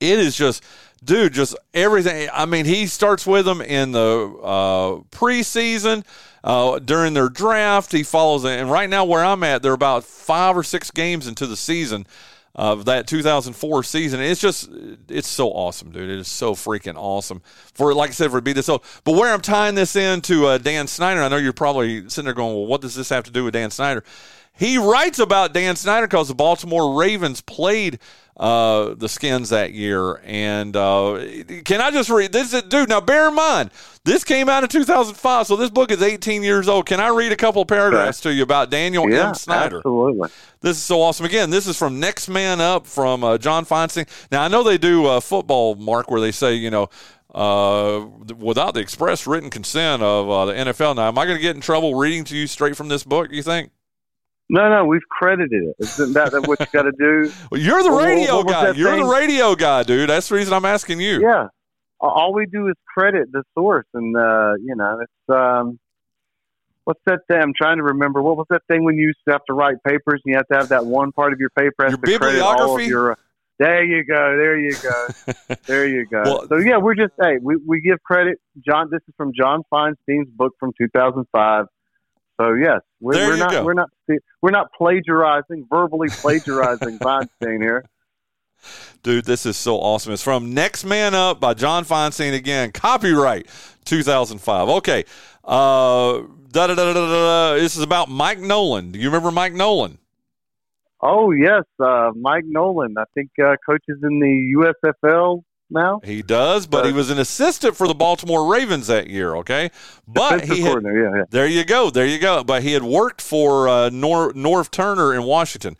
it is just dude, just everything. I mean, he starts with them in the uh, preseason, uh, during their draft. He follows it. And right now, where I'm at, they're about five or six games into the season of that 2004 season. It's just, it's so awesome, dude. It is so freaking awesome for, like I said, for it to be this old. But where I'm tying this into uh, Dan Snyder, I know you're probably sitting there going, well, what does this have to do with Dan Snyder? He writes about Dan Snyder because the Baltimore Ravens played uh, the skins that year. And uh, can I just read this? Dude, now bear in mind, this came out in 2005, so this book is 18 years old. Can I read a couple of paragraphs to you about Daniel yeah, M. Snyder? Absolutely. This is so awesome. Again, this is from Next Man Up from uh, John Feinstein. Now, I know they do uh, football, Mark, where they say, you know, uh, without the express written consent of uh, the NFL. Now, am I going to get in trouble reading to you straight from this book, you think? No, no, we've credited it. Isn't that what you got to do? well, you're the radio what, what guy. You're thing? the radio guy, dude. That's the reason I'm asking you. Yeah. All we do is credit the source, and uh, you know, it's um, what's that thing? I'm trying to remember. What was that thing when you used to have to write papers and you have to have that one part of your paper has your to credit all of your. Uh, there you go. There you go. there you go. well, so yeah, we're just hey, we we give credit. John, this is from John Feinstein's book from 2005 so yes, we're, we're not go. we're not we're not plagiarizing, verbally plagiarizing Feinstein here. Dude, this is so awesome. It's from Next Man Up by John Feinstein again. Copyright 2005. Okay. Uh, da, da, da, da, da, This is about Mike Nolan. Do you remember Mike Nolan? Oh, yes. Uh, Mike Nolan. I think uh, coaches in the USFL now. He does, but he was an assistant for the Baltimore Ravens that year. Okay, but he had, yeah, yeah. there you go, there you go. But he had worked for uh, Nor- Norv Turner in Washington.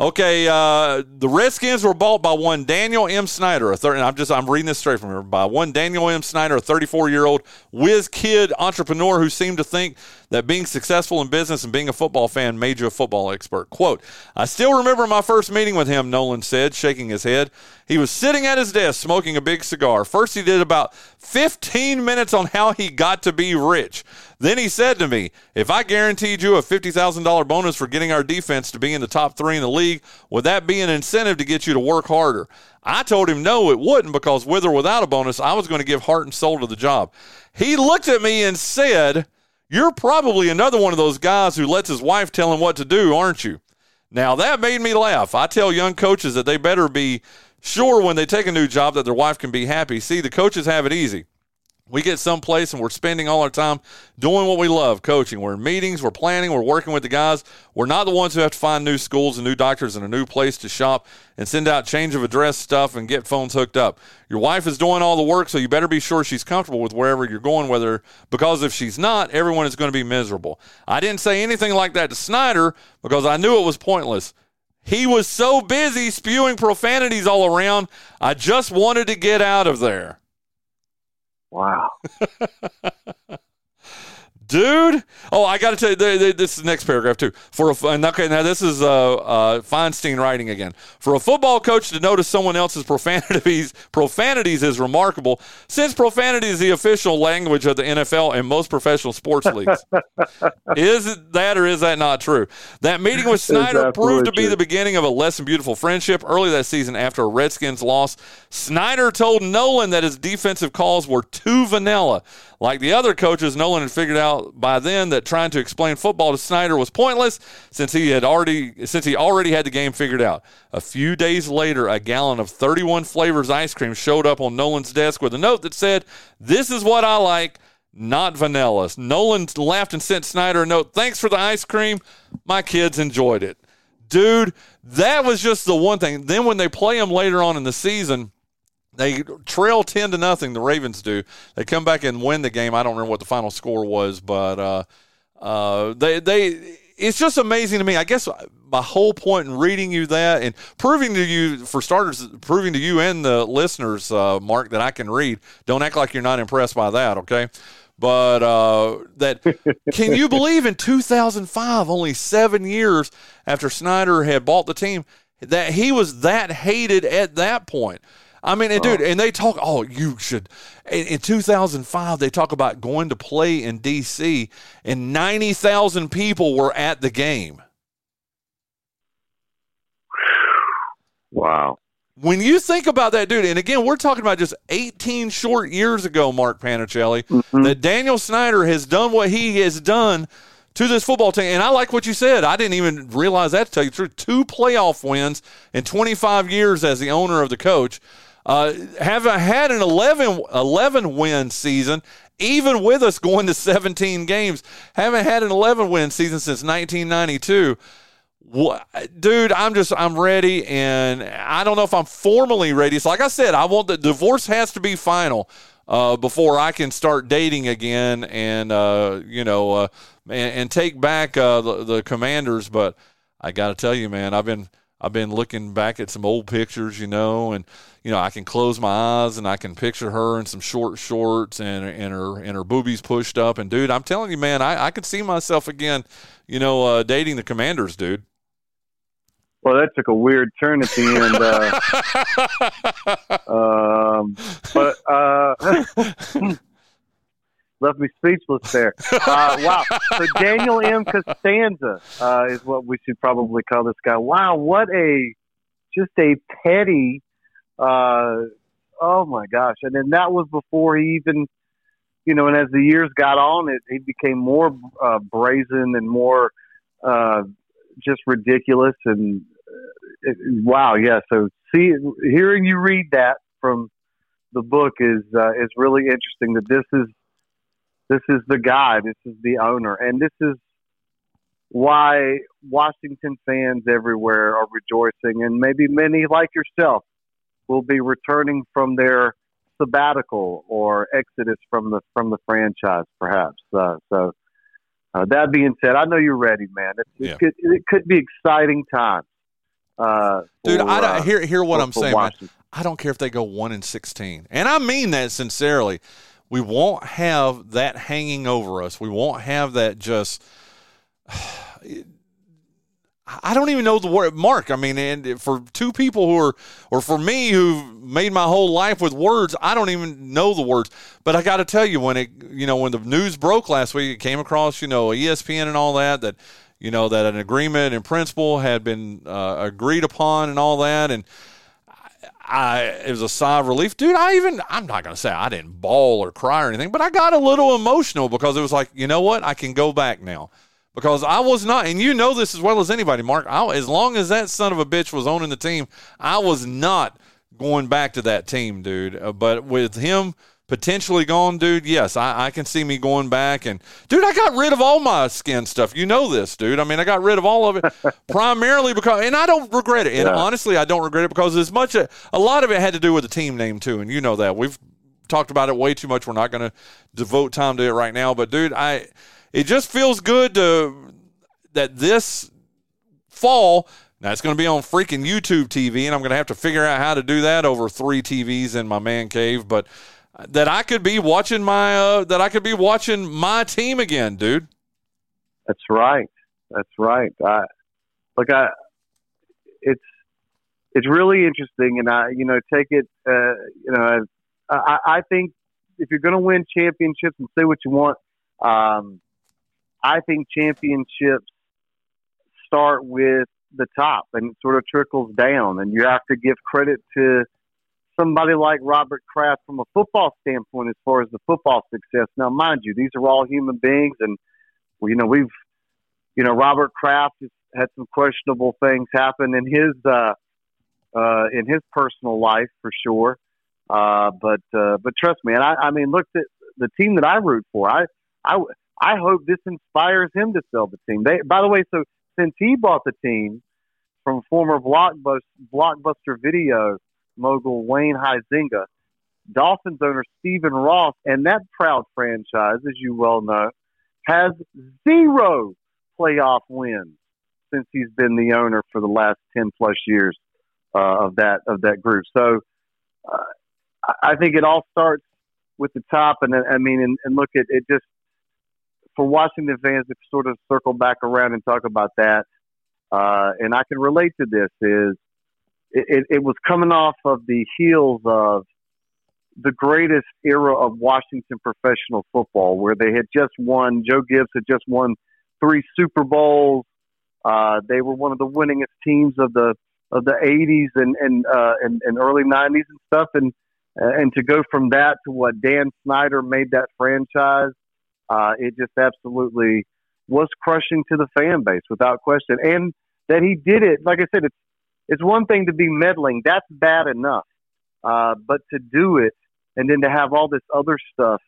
Okay, uh, the Redskins were bought by one Daniel M. Snyder. A third, I'm just I'm reading this straight from here. By one Daniel M. Snyder, a 34 year old whiz kid entrepreneur who seemed to think that being successful in business and being a football fan made you a football expert. Quote, I still remember my first meeting with him, Nolan said, shaking his head. He was sitting at his desk smoking a big cigar. First, he did about 15 minutes on how he got to be rich. Then he said to me, If I guaranteed you a $50,000 bonus for getting our defense to be in the top three in the league, would that be an incentive to get you to work harder? I told him no, it wouldn't, because with or without a bonus, I was going to give heart and soul to the job. He looked at me and said, You're probably another one of those guys who lets his wife tell him what to do, aren't you? Now, that made me laugh. I tell young coaches that they better be sure when they take a new job that their wife can be happy. See, the coaches have it easy we get someplace and we're spending all our time doing what we love coaching. We're in meetings we're planning we're working with the guys. We're not the ones who have to find new schools and new doctors and a new place to shop and send out change of address stuff and get phones hooked up. Your wife is doing all the work so you better be sure she's comfortable with wherever you're going whether because if she's not everyone is going to be miserable. I didn't say anything like that to snyder because i knew it was pointless. He was so busy spewing profanities all around i just wanted to get out of there Wow. dude. Oh, I got to tell you, th- th- this is the next paragraph too. For a, and okay, now this is uh, uh, Feinstein writing again. For a football coach to notice someone else's profanities, profanities is remarkable, since profanity is the official language of the NFL and most professional sports leagues. is that or is that not true? That meeting with Snyder proved to be true. the beginning of a less than beautiful friendship. Early that season, after a Redskins loss, Snyder told Nolan that his defensive calls were too vanilla. Like the other coaches, Nolan had figured out by then that trying to explain football to Snyder was pointless since he had already since he already had the game figured out. A few days later, a gallon of 31 flavors ice cream showed up on Nolan's desk with a note that said, "This is what I like." Not vanilla. Nolan laughed and sent Snyder a note. Thanks for the ice cream. My kids enjoyed it. Dude, that was just the one thing. Then when they play them later on in the season, they trail 10 to nothing the ravens do. They come back and win the game. I don't remember what the final score was but uh, uh, they they it's just amazing to me. I guess my whole point in reading you that and proving to you for starters proving to you and the listeners uh, mark that i can read don't act like you're not impressed by that okay? But uh, that can you believe in 2005 only seven years after snyder had bought the team that he was that hated at that point I mean, and dude, and they talk. Oh, you should. In, in 2005, they talk about going to play in D.C. and 90,000 people were at the game. Wow. When you think about that, dude, and again, we're talking about just 18 short years ago, Mark Panichelli, Mm-hmm. that Daniel Snyder has done what he has done to this football team. And I like what you said. I didn't even realize that to tell you the truth. Two playoff wins in 25 years as the owner of the coach. Uh, have had an 11, 11 win season, even with us going to 17 games. Haven't had an 11 win season since 1992. What, dude, I'm just I'm ready, and I don't know if I'm formally ready. So, like I said, I want the divorce has to be final uh, before I can start dating again, and uh, you know, uh, and, and take back uh, the, the Commanders. But I got to tell you, man, I've been I've been looking back at some old pictures, you know, and you know I can close my eyes and I can picture her in some short shorts and and her and her boobies pushed up. And dude, I'm telling you, man, I I could see myself again, you know, uh, dating the Commanders, dude. Well, that took a weird turn at the end. Uh, um, but uh, left me speechless there. Uh, wow. So Daniel M. Costanza uh, is what we should probably call this guy. Wow, what a just a petty. Uh, oh my gosh! And then that was before he even, you know. And as the years got on, it he became more uh, brazen and more uh, just ridiculous. And uh, it, wow, yeah. So see, hearing you read that from the book is uh, is really interesting. That this is this is the guy, this is the owner, and this is why Washington fans everywhere are rejoicing, and maybe many like yourself will be returning from their sabbatical or exodus from the from the franchise, perhaps. Uh, so, uh, that being said, I know you're ready, man. Yeah. it, could, it could be exciting times. Uh, Dude, for, I uh, don't, hear hear what I'm saying. Man. I don't care if they go one and sixteen, and I mean that sincerely. We won't have that hanging over us. We won't have that just. I don't even know the word, Mark. I mean, and for two people who are, or for me who made my whole life with words, I don't even know the words. But I got to tell you, when it, you know, when the news broke last week, it came across, you know, ESPN and all that, that, you know, that an agreement in principle had been uh, agreed upon and all that, and I it was a sigh of relief, dude. I even I'm not gonna say I didn't bawl or cry or anything, but I got a little emotional because it was like, you know what, I can go back now because I was not, and you know this as well as anybody, Mark. I, as long as that son of a bitch was owning the team, I was not going back to that team, dude. Uh, but with him potentially gone, dude, yes, I, I can see me going back. And dude, I got rid of all my skin stuff. You know this, dude. I mean, I got rid of all of it primarily because, and I don't regret it. And Yeah. honestly, I don't regret it because as much a, a lot of it had to do with the team name too, and you know that we've talked about it way too much. We're not going to devote time to it right now, but dude, I it just feels good to that this fall. Now it's going to be on freaking YouTube TV, and I'm going to have to figure out how to do that over three TVs in my man cave. But that I could be watching my uh, that I could be watching my team again, dude. That's right. That's right. I, look, I it's it's really interesting, and I you know take it. Uh, you know, I, I think if you're going to win championships and say what you want, um, I think championships start with the top and it sort of trickles down, and you have to give credit to somebody like Robert Kraft from a football standpoint as far as the football success. Now, mind you, these are all human beings, and you know we've, you know, Robert Kraft has had some questionable things happen in his uh, uh, in his personal life for sure. Uh, but uh, but trust me, and I, I mean, look at the team that I root for. I I I hope this inspires him to sell the team. They, by the way, so since he bought the team from former blockbuster blockbuster video mogul Wayne Huizenga, Dolphins owner Stephen Ross, and that proud franchise, as you well know, has zero playoff wins since he's been the owner for the last ten plus years uh, of that of that group. So uh, I think it all starts with the top, and I mean, and, and look at it just for Washington fans to sort of circle back around and talk about that. Uh, and I can relate to this is it, it, was coming off of the heels of the greatest era of Washington professional football, where they had just won. Joe Gibbs had just won three Super Bowls. Uh, they were one of the winningest teams of the of the 80s and and uh, and, and early 90s and stuff. And and to go from that to what Dan Snyder made that franchise, uh, it just absolutely was crushing to the fan base without question. And that he did it, like I said, it's it's one thing to be meddling, that's bad enough, uh, but to do it and then to have all this other stuff,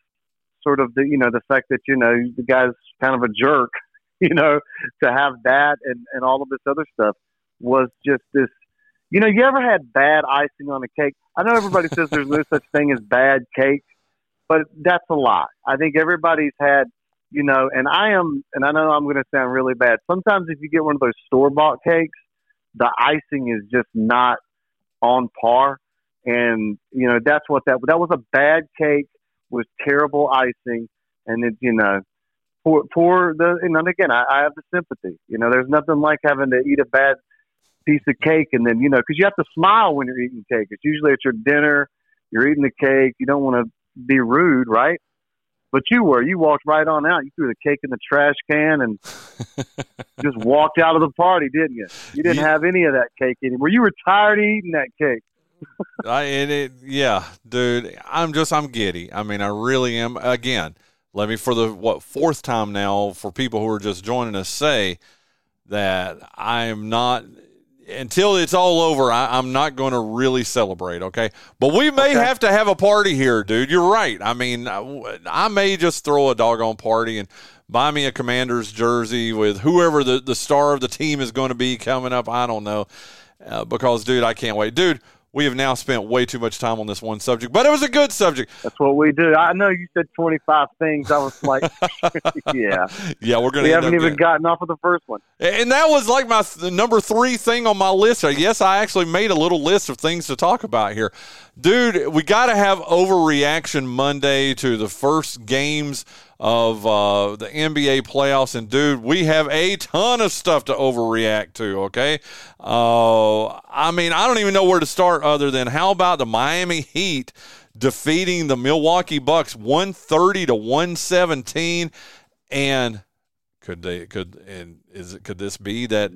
sort of the you know the fact that you know the guy's kind of a jerk, you know, to have that and and all of this other stuff was just this. You know, you ever had bad icing on a cake? I know everybody says there's no such thing as bad cake, but that's a lie. I think everybody's had, you know, and I am, and I know I'm going to sound really bad. Sometimes if you get one of those store bought cakes, the icing is just not on par, and you know that's what that that was a bad cake with terrible icing, and it you know. For, for the and again, I, I have the sympathy. You know, there's nothing like having to eat a bad piece of cake and then you know because you have to smile when you're eating cake it's usually at your dinner you're eating the cake you don't want to be rude right but you were. You walked right on out. You threw the cake in the trash can and just walked out of the party didn't you? You didn't have any of that cake anymore you were tired of eating that cake? I and it yeah dude I'm just I'm giddy. I mean I really am. Again let me for the what fourth time now for people who are just joining us say that I am not until it's all over, I, am not going to really celebrate. Okay, but we may okay. have to have a party here, dude. You're right. I mean, I, I, may just throw a doggone party and buy me a Commanders jersey with whoever the the star of the team is going to be coming up. I don't know, uh, because dude, I can't wait, dude we have now spent way too much time on this one subject, but it was a good subject. That's what we do. I know you said 25 things. I was like, yeah. Yeah, we're going to We haven't even getting... gotten off of the first one. And that was like my th- number three thing on my list. Yes, I actually made a little list of things to talk about here. Dude, we got to have overreaction Monday to the first games of uh, the NBA playoffs. And dude, we have a ton of stuff to overreact to. Okay, uh, I mean, I don't even know where to start other than how about the Miami Heat defeating the Milwaukee Bucks one thirty to one seventeen, and could they could and is it could this be that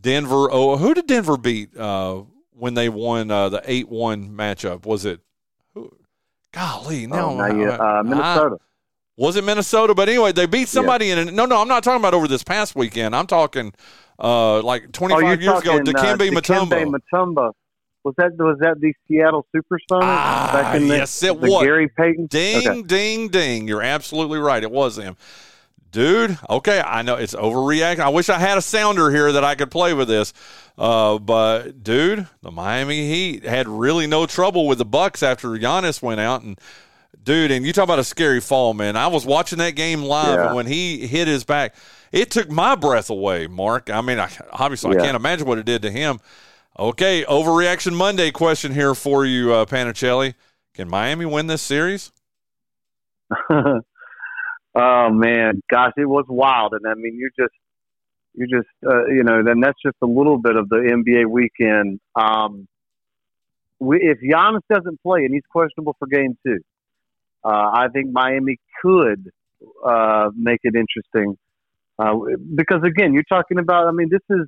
Denver? Oh, who did Denver beat uh, when they won uh, the eight one matchup? Was it? Golly, no, oh, now you, uh, Minnesota. I, was it Minnesota? But anyway, they beat somebody yeah. in. No, no, I'm not talking about over this past weekend. I'm talking uh, like 25 oh, years talking, ago. Dikembe uh, Mutombo. Mutombo. Was that was that the Seattle Supersonics ah, back in the, yes, it the was. Gary Payton? Ding, okay. ding, ding. You're absolutely right. It was him. Dude, okay, I know it's overreacting. I wish I had a sounder here that I could play with this. Uh, but dude, the Miami Heat had really no trouble with the Bucks after Giannis went out and dude, and you talk about a scary fall, man. I was watching that game live, yeah. and when he hit his back, it took my breath away, Mark. I mean, I, obviously, yeah. I can't imagine what it did to him. Okay, overreaction Monday question here for you, uh, Panichelli. Can Miami win this series? oh man, gosh, it was wild, and I mean, you're just, you're just, uh, you know, then that's just a little bit of the NBA weekend. Um, we, if Giannis doesn't play and he's questionable for Game Two, uh, I think Miami could uh, make it interesting uh, because again, you're talking about. I mean, this is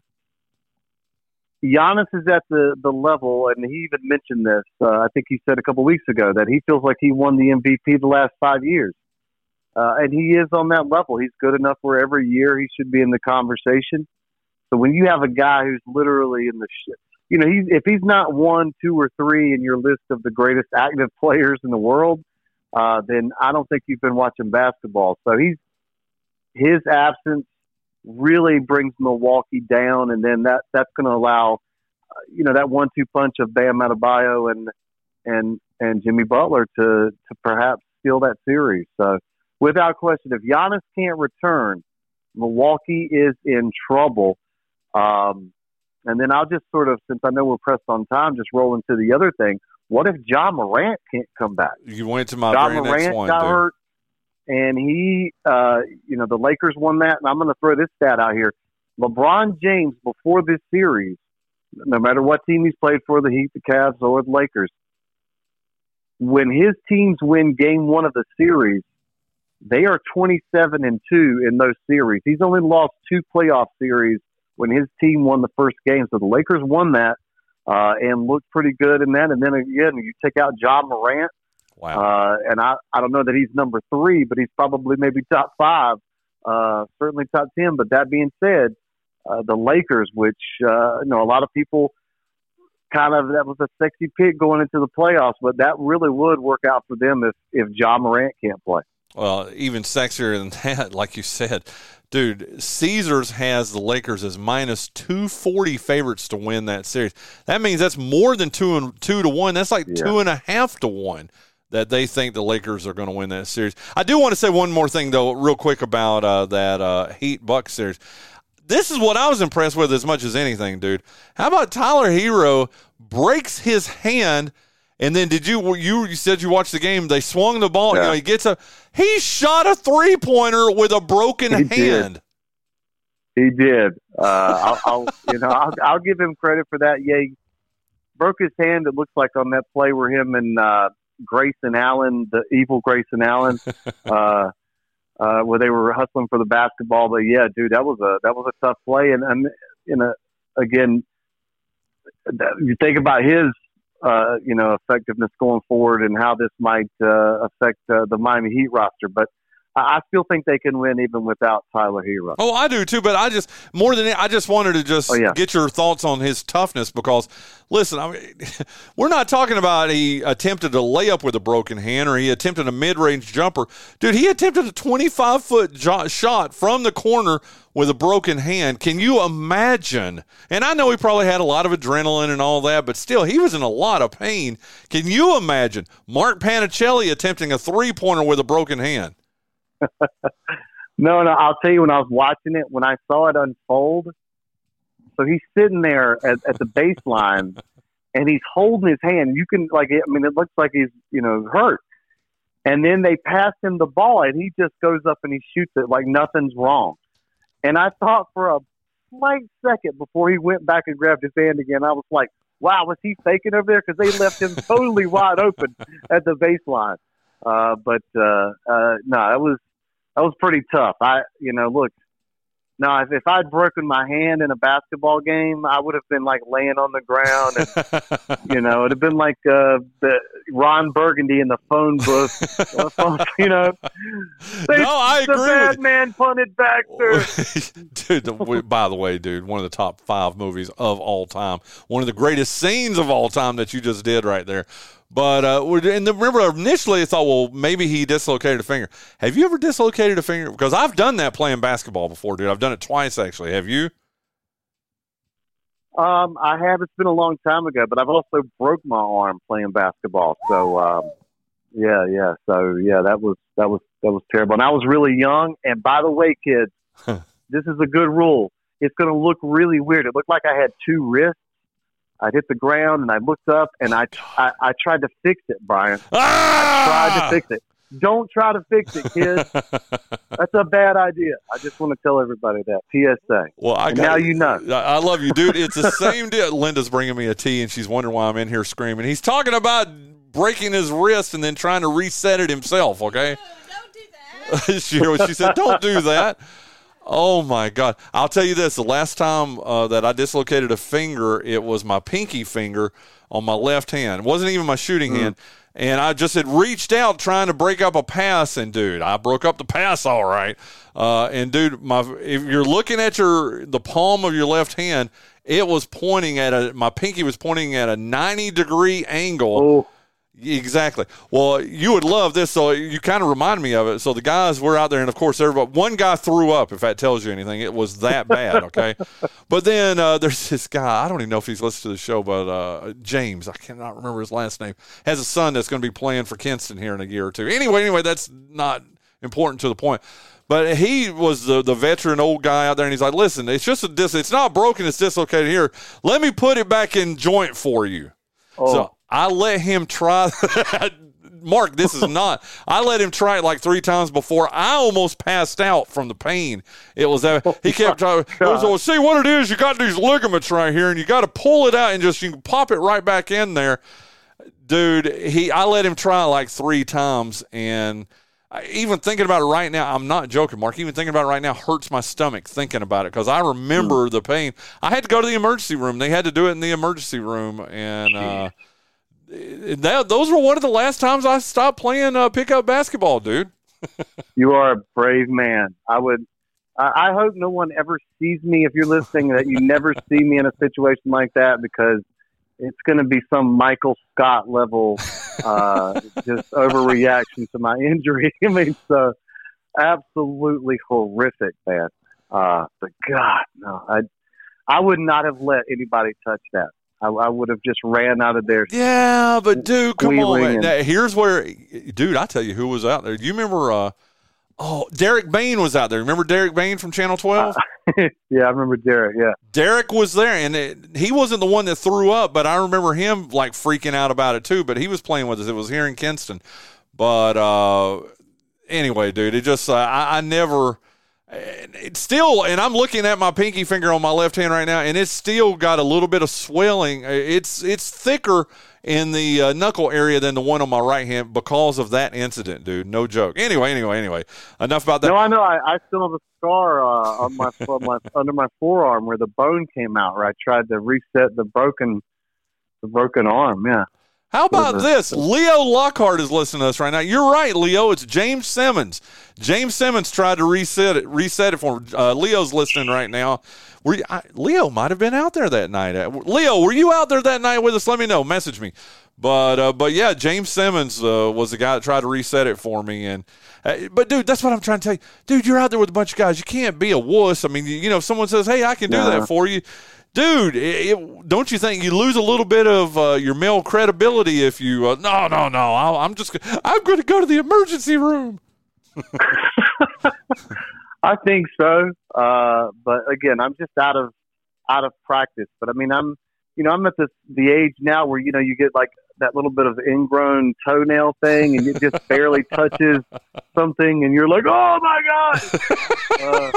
Giannis is at the the level, and he even mentioned this. Uh, I think he said a couple weeks ago that he feels like he won the MVP the last five years, uh, and he is on that level. He's good enough where every year he should be in the conversation. So when you have a guy who's literally in the shit, you know, he's, if he's not one, two, or three in your list of the greatest active players in the world, uh, then I don't think you've been watching basketball. So he's his absence really brings Milwaukee down, and then that that's going to allow, uh, you know, that one-two punch of Bam Adebayo and and and Jimmy Butler to to perhaps steal that series. So, without question, if Giannis can't return, Milwaukee is in trouble. Um, and then I'll just sort of, since I know we're pressed on time, just roll into the other thing. What if Ja Morant can't come back? You went to my very Morant one, got dude. hurt, and he, uh, you know, the Lakers won that. And I'm going to throw this stat out here: LeBron James before this series, no matter what team he's played for, the Heat, the Cavs, or the Lakers, when his teams win Game One of the series, they are 27 and two in those series. He's only lost two playoff series when his team won the first game. So the Lakers won that uh, and looked pretty good in that. And then again, you take out Ja Morant. Wow. Uh, and I, I don't know that he's number three, but he's probably maybe top five, uh, certainly top 10. But that being said, uh, the Lakers, which, uh, you know, a lot of people kind of, that was a sexy pick going into the playoffs, but that really would work out for them if, if Ja Morant can't play. Well, even sexier than that, like you said, dude. Caesars has the Lakers as minus two forty favorites to win that series. That means that's more than two and two to one. That's like two and a half to one that they think the Lakers are going to win that series. I do want to say one more thing though, real quick about uh, that uh, Heat Bucks series. This is what I was impressed with as much as anything, dude. How about Tyler Herro breaks his hand? And then did you you, you said you watched the game? They swung the ball. You know, he gets a he shot a three pointer with a broken He did. hand. He did. Uh, I'll, I'll, you know, I'll, I'll give him credit for that. Yeah, he broke his hand. It looks like on that play where him and uh, Grayson Allen, the evil Grayson Allen, uh, uh, where they were hustling for the basketball. But yeah, dude, that was a that was a tough play. And and you know, again, that, you think about his. Uh, you know, effectiveness going forward and how this might uh, affect uh, the Miami Heat roster. But I, still think they can win even without Tyler Herro. Oh, I do too, but I just more than I just wanted to just Oh, yeah. get your thoughts on his toughness because listen, I mean, we're not talking about he attempted a layup with a broken hand or he attempted a mid-range jumper. Dude, he attempted a 25-foot jo- shot from the corner with a broken hand. Can you imagine? And I know he probably had a lot of adrenaline and all that, but still he was in a lot of pain. Can you imagine Mark Panichelli attempting a three-pointer with a broken hand? No, no, I'll tell you when I was watching it, when I saw it unfold. So he's sitting there at, at the baseline and he's holding his hand. You can, like, I mean, it looks like he's, you know, hurt. And then they pass him the ball and he just goes up and he shoots it like nothing's wrong. And I thought for a slight second before he went back and grabbed his hand again, I was like, wow, was he faking over there? Because they left him totally wide open at the baseline. Uh, but uh, uh, no, that was that was pretty tough. I, you know, look, no, if, if I'd broken my hand in a basketball game, I would have been like laying on the ground, and you know, it'd have been like uh, the Ron Burgundy in the phone book, you know. They, No, I the agree bad man punted Baxter. dude, the, by the way, dude, one of the top five movies of all time. One of the greatest scenes of all time that you just did right there. But uh, and remember, initially I thought, well, maybe he dislocated a finger. Have you ever dislocated a finger? Because I've done that playing basketball before, dude. I've done it twice actually. Have you? Um, I have. It's been a long time ago, but I've also broke my arm playing basketball. So, um, yeah, yeah. So, yeah, that was that was that was terrible. And I was really young. And by the way, kids, this is a good rule. It's going to look really weird. It looked like I had two wrists. I hit the ground and I looked up and I I, I tried to fix it, Bryan. I ah! tried to fix it. Don't try to fix it, kids. That's a bad idea. I just want to tell everybody that. PSA. Well, I got, now you know. I I love you, dude. It's the same deal. Linda's bringing me a tea, and she's wondering why I'm in here screaming. He's talking about breaking his wrist and then trying to reset it himself. Okay. Don't do she, she said, "Don't do that." Oh my God! I'll tell you this: the last time uh, that I dislocated a finger, it was my pinky finger on my left hand. It wasn't even my shooting hand, and I just had reached out trying to break up a pass, and dude, I broke up the pass all right. Uh, and dude, my if you're looking at your the palm of your left hand, it was pointing at a my pinky was pointing at a 90 degree angle. Oh, Exactly. Well, you would love this. So you kind of remind me of it. So the guys were out there, and of course, everybody. One guy threw up. If that tells you anything, it was that bad. Okay. but then uh, there's this guy. I don't even know if he's listened to the show, but uh, James. I cannot remember his last name. Has a son that's going to be playing for Kinston here in a year or two. Anyway, anyway, that's not important to the point. But he was the, the veteran old guy out there, and he's like, "Listen, it's just a dis. It's not broken. It's dislocated here. Let me put it back in joint for you." oh. So I let him try. Mark, this is not. I let him try it like three times before. I almost passed out from the pain. It was that he kept trying. It was, see what it is. You got these ligaments right here, and you got to pull it out and just you can pop it right back in there, dude. He, I let him try it like three times, and I, even thinking about it right now, I'm not joking, Mark. Even thinking about it right now hurts my stomach thinking about it because I remember the pain. I had to go to the emergency room. They had to do it in the emergency room, and. uh that, those were one of the last times I stopped playing uh, pickup basketball, dude. You are a brave man. I would. I, I hope no one ever sees me. If you're listening, that you never see me in a situation like that because it's going to be some Michael Scott level, uh, just overreaction to my injury. I mean, so absolutely horrific, man. Uh, but God, no, I, I would not have let anybody touch that. I, I would have just ran out of there. Yeah, but dude, come on. And- Now, here's where, dude, I tell you who was out there. Do you remember? Uh, oh, Derek Bain was out there. Remember Derek Bain from Channel 12? yeah, I remember Derek. Yeah. Derek was there, and it, he wasn't the one that threw up, but I remember him like freaking out about it too. But he was playing with us. It was here in Kinston. But uh, anyway, dude, it just uh, I, I never. It's still, and I'm looking at my pinky finger on my left hand right now, and it's still got a little bit of swelling. It's it's thicker in the uh, knuckle area than the one on my right hand because of that incident, dude. No joke. Anyway, anyway, anyway. Enough about that. No, I know. I, I still have a scar uh, on my, my under my forearm where the bone came out. Where I tried to reset the broken the broken arm. Yeah. How about this? Leo Lockhart is listening to us right now. You're right, Leo. It's James Simmons. James Simmons tried to reset it. Reset it for. Uh, Leo's listening right now. Were you, I, Leo might have been out there that night. Uh, Leo, were you out there that night with us? Let me know. Message me. But uh, but yeah, James Simmons uh, was the guy that tried to reset it for me. And uh, but dude, that's what I'm trying to tell you, dude. You're out there with a bunch of guys. You can't be a wuss. I mean, you, you know, if someone says, "Hey, I can do that for you," dude, it, it, don't you think you lose a little bit of uh, your male credibility if you? Uh, no, no, no. I'll, I'm just. I'm going to go to the emergency room. I think so. Uh, but again, I'm just out of out of practice. But I mean, I'm you know I'm at this the age now where you know you get like that little bit of ingrown toenail thing, and it just barely touches something, and you're like, oh my god. Uh,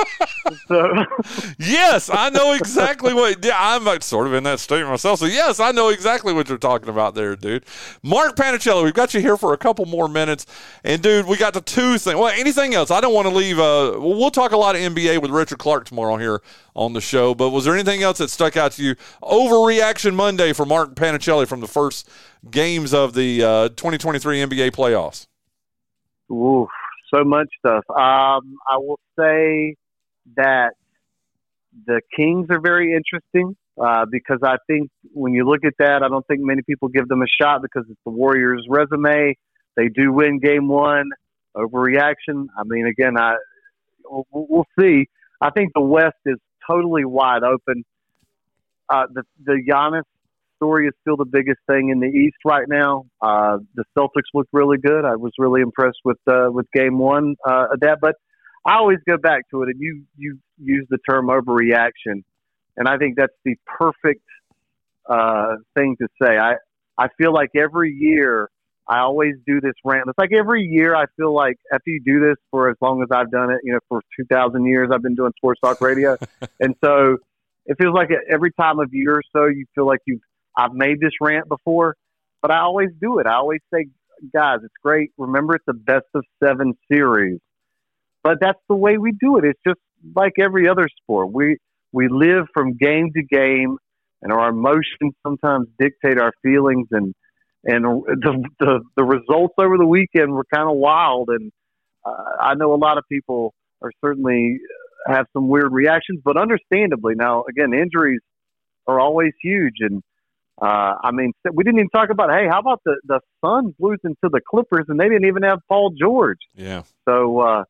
so yes, I know exactly what. Yeah, I'm sort of in that state myself. So yes, I know exactly what you're talking about there, dude. Mark Panichelli, we've got you here for a couple more minutes, and dude, we got the two things. Well, anything else? I don't want to leave. Uh, well, we'll talk a lot of NBA with Richard Clark tomorrow here on the show. But was there anything else that stuck out to you? Overreaction Monday for Mark Panichelli from the first games of the uh, 2023 NBA playoffs. Oof, so much stuff. Um, I will say that the Kings are very interesting uh, because I think when you look at that, I don't think many people give them a shot because it's the Warriors' resume. They do win Game One. Overreaction. I mean, again, I we'll, we'll see. I think the West is totally wide open. Uh, the the Giannis story is still the biggest thing in the East right now. Uh, the Celtics look really good. I was really impressed with uh, with Game One uh, of that. But I always go back to it, and you you use the term overreaction, and I think that's the perfect uh, thing to say. I I feel like every year I always do this rant. It's like every year I feel like after you do this for as long as I've done it, you know, for 2,000 years I've been doing sports talk radio. and so it feels like every time of year or so you feel like you've, I've made this rant before, but I always do it. I always say, guys, it's great. Remember, it's a best of seven series. But that's the way we do it. It's just like every other sport. We, we live from game to game and our emotions sometimes dictate our feelings and, and the, the, the results over the weekend were kind of wild. And uh, I know a lot of people are certainly have some weird reactions, but understandably. Now, again, injuries are always huge, and uh, I mean, we didn't even talk about. Hey, how about the the Suns losing to the Clippers, and they didn't even have Paul George. Yeah. So uh,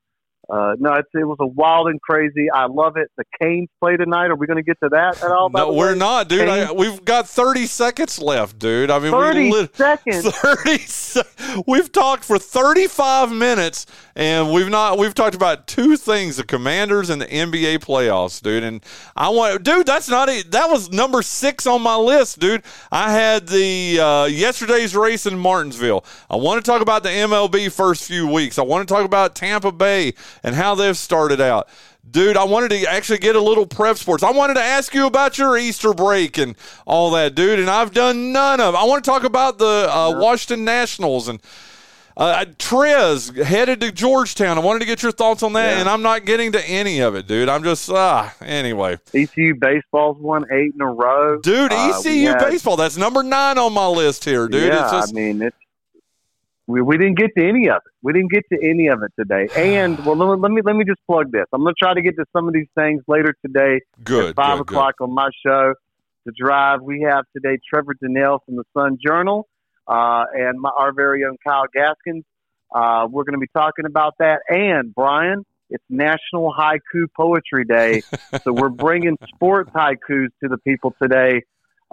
uh, no, it was a wild and crazy. I love it. The Canes play tonight. Are we going to get to that at all? No, we're not, dude. I, we've got 30 seconds left, dude. I mean, 30 we seconds. 30 se- We've talked for 35 minutes, and we've not. We've talked about two things: the Commanders and the NBA playoffs, dude. And I want, dude. That's not it. That was number six on my list, dude. I had the uh, yesterday's race in Martinsville. I want to talk about the MLB first few weeks. I want to talk about Tampa Bay and how they've started out. Dude, I wanted to actually get a little prep sports. I wanted to ask you about your Easter break and all that, dude, and I've done none of. I want to talk about the uh, Washington Nationals and uh, Trez headed to Georgetown. I wanted to get your thoughts on that, Yeah. and I'm not getting to any of it, dude. I'm just ah. Anyway, ECU baseball's won eight in a row, dude, Uh, ECU had- baseball. That's number nine on my list here, dude. yeah, it's just I mean, it's we, we didn't get to any of it. We didn't get to any of it today. And well, let me let me, let me just plug this. I'm going to try to get to some of these things later today. good. at five good, good. o'clock on my show. The drive we have today, Trevor Donnell from the Sun Journal, uh, and my, our very own Kyle Gaskins. Uh, we're going to be talking about that. And Bryan, it's National Haiku Poetry Day, so we're bringing sports haikus to the people today.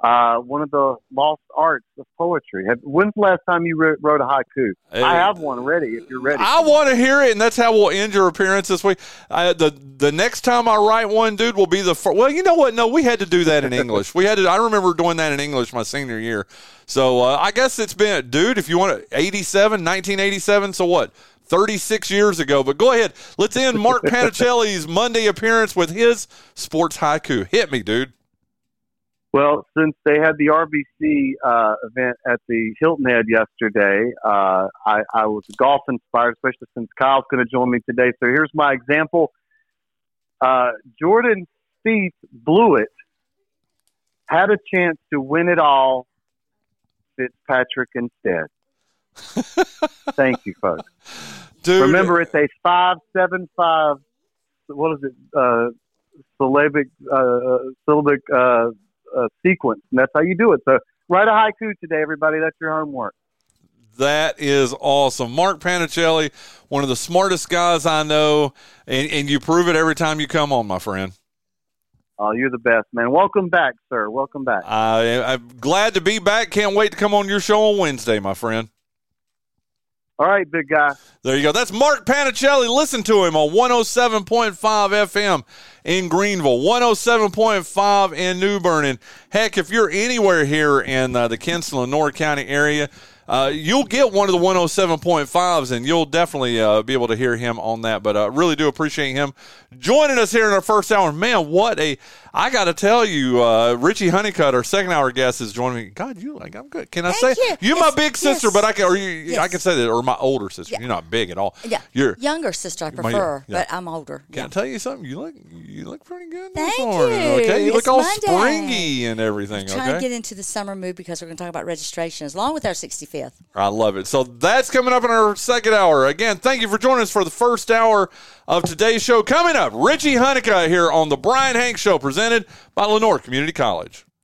Uh, one of the lost arts of poetry. Have, when's the last time you wrote, wrote a haiku? Hey. I have one ready. If you're ready, I want to hear it, and that's how we'll end your appearance this week. I, the The next time I write one, dude, will be the first. Well, you know what? No, we had to do that in English. we had to. I remember doing that in English my senior year. So uh, I guess it's been, dude. If you want to, 87, 1987. So what? 36 years ago. But go ahead. Let's end Mark Panichelli's Monday appearance with his sports haiku. Hit me, dude. Well, since they had the RBC uh, event at the Hilton Head yesterday, uh, I, I was golf inspired, especially since Kyle's going to join me today. So here's my example. Uh, Jordan Spieth blew it, had a chance to win it all. Fitzpatrick instead. Thank you, folks. Dude, Remember, it's a five seven five. What is it? Uh, syllabic uh, syllabic uh, uh, sequence, and that's how you do it. So write a haiku today, everybody. That's your homework. That is awesome. Mark Panichelli, one of the smartest guys I know, and, and you prove it every time you come on, my friend. Oh, you're the best, man. Welcome back, sir. Welcome back. I, I'm glad to be back. Can't wait to come on your show on Wednesday, my friend. All right, big guy. There you go. That's Mark Panichelli. Listen to him on 107.5 FM in Greenville, 107.5 in New Bern. And heck, if you're anywhere here in uh, the Kinston, Lenoir County area, uh, you'll get one of the 107.5s and you'll definitely uh, be able to hear him on that. But I uh, really do appreciate him joining us here in our first hour. Man, what a, I got to tell you, uh, Richie Honeycutt, our second hour guest, is joining me. God, you like, I'm good. Can I Thank say, you. are my big sister, yes. but I can, or you, Yes. I can say that, or my older sister. Yeah. You're not big at all. Yeah, You're, younger sister I My- prefer, yeah. but I'm older. can I tell you something? You look, you look pretty good. Thank this morning, you. Okay, you look all Monday. springy and everything. Trying Okay, to get into the summer mood because we're going to talk about registrations along with our 65th. I love it. So that's coming up in our second hour. Again, thank you for joining us for the first hour of today's show. Coming up, Richie Honeycutt here on the Bryan Hank Show, presented by Lenoir Community College.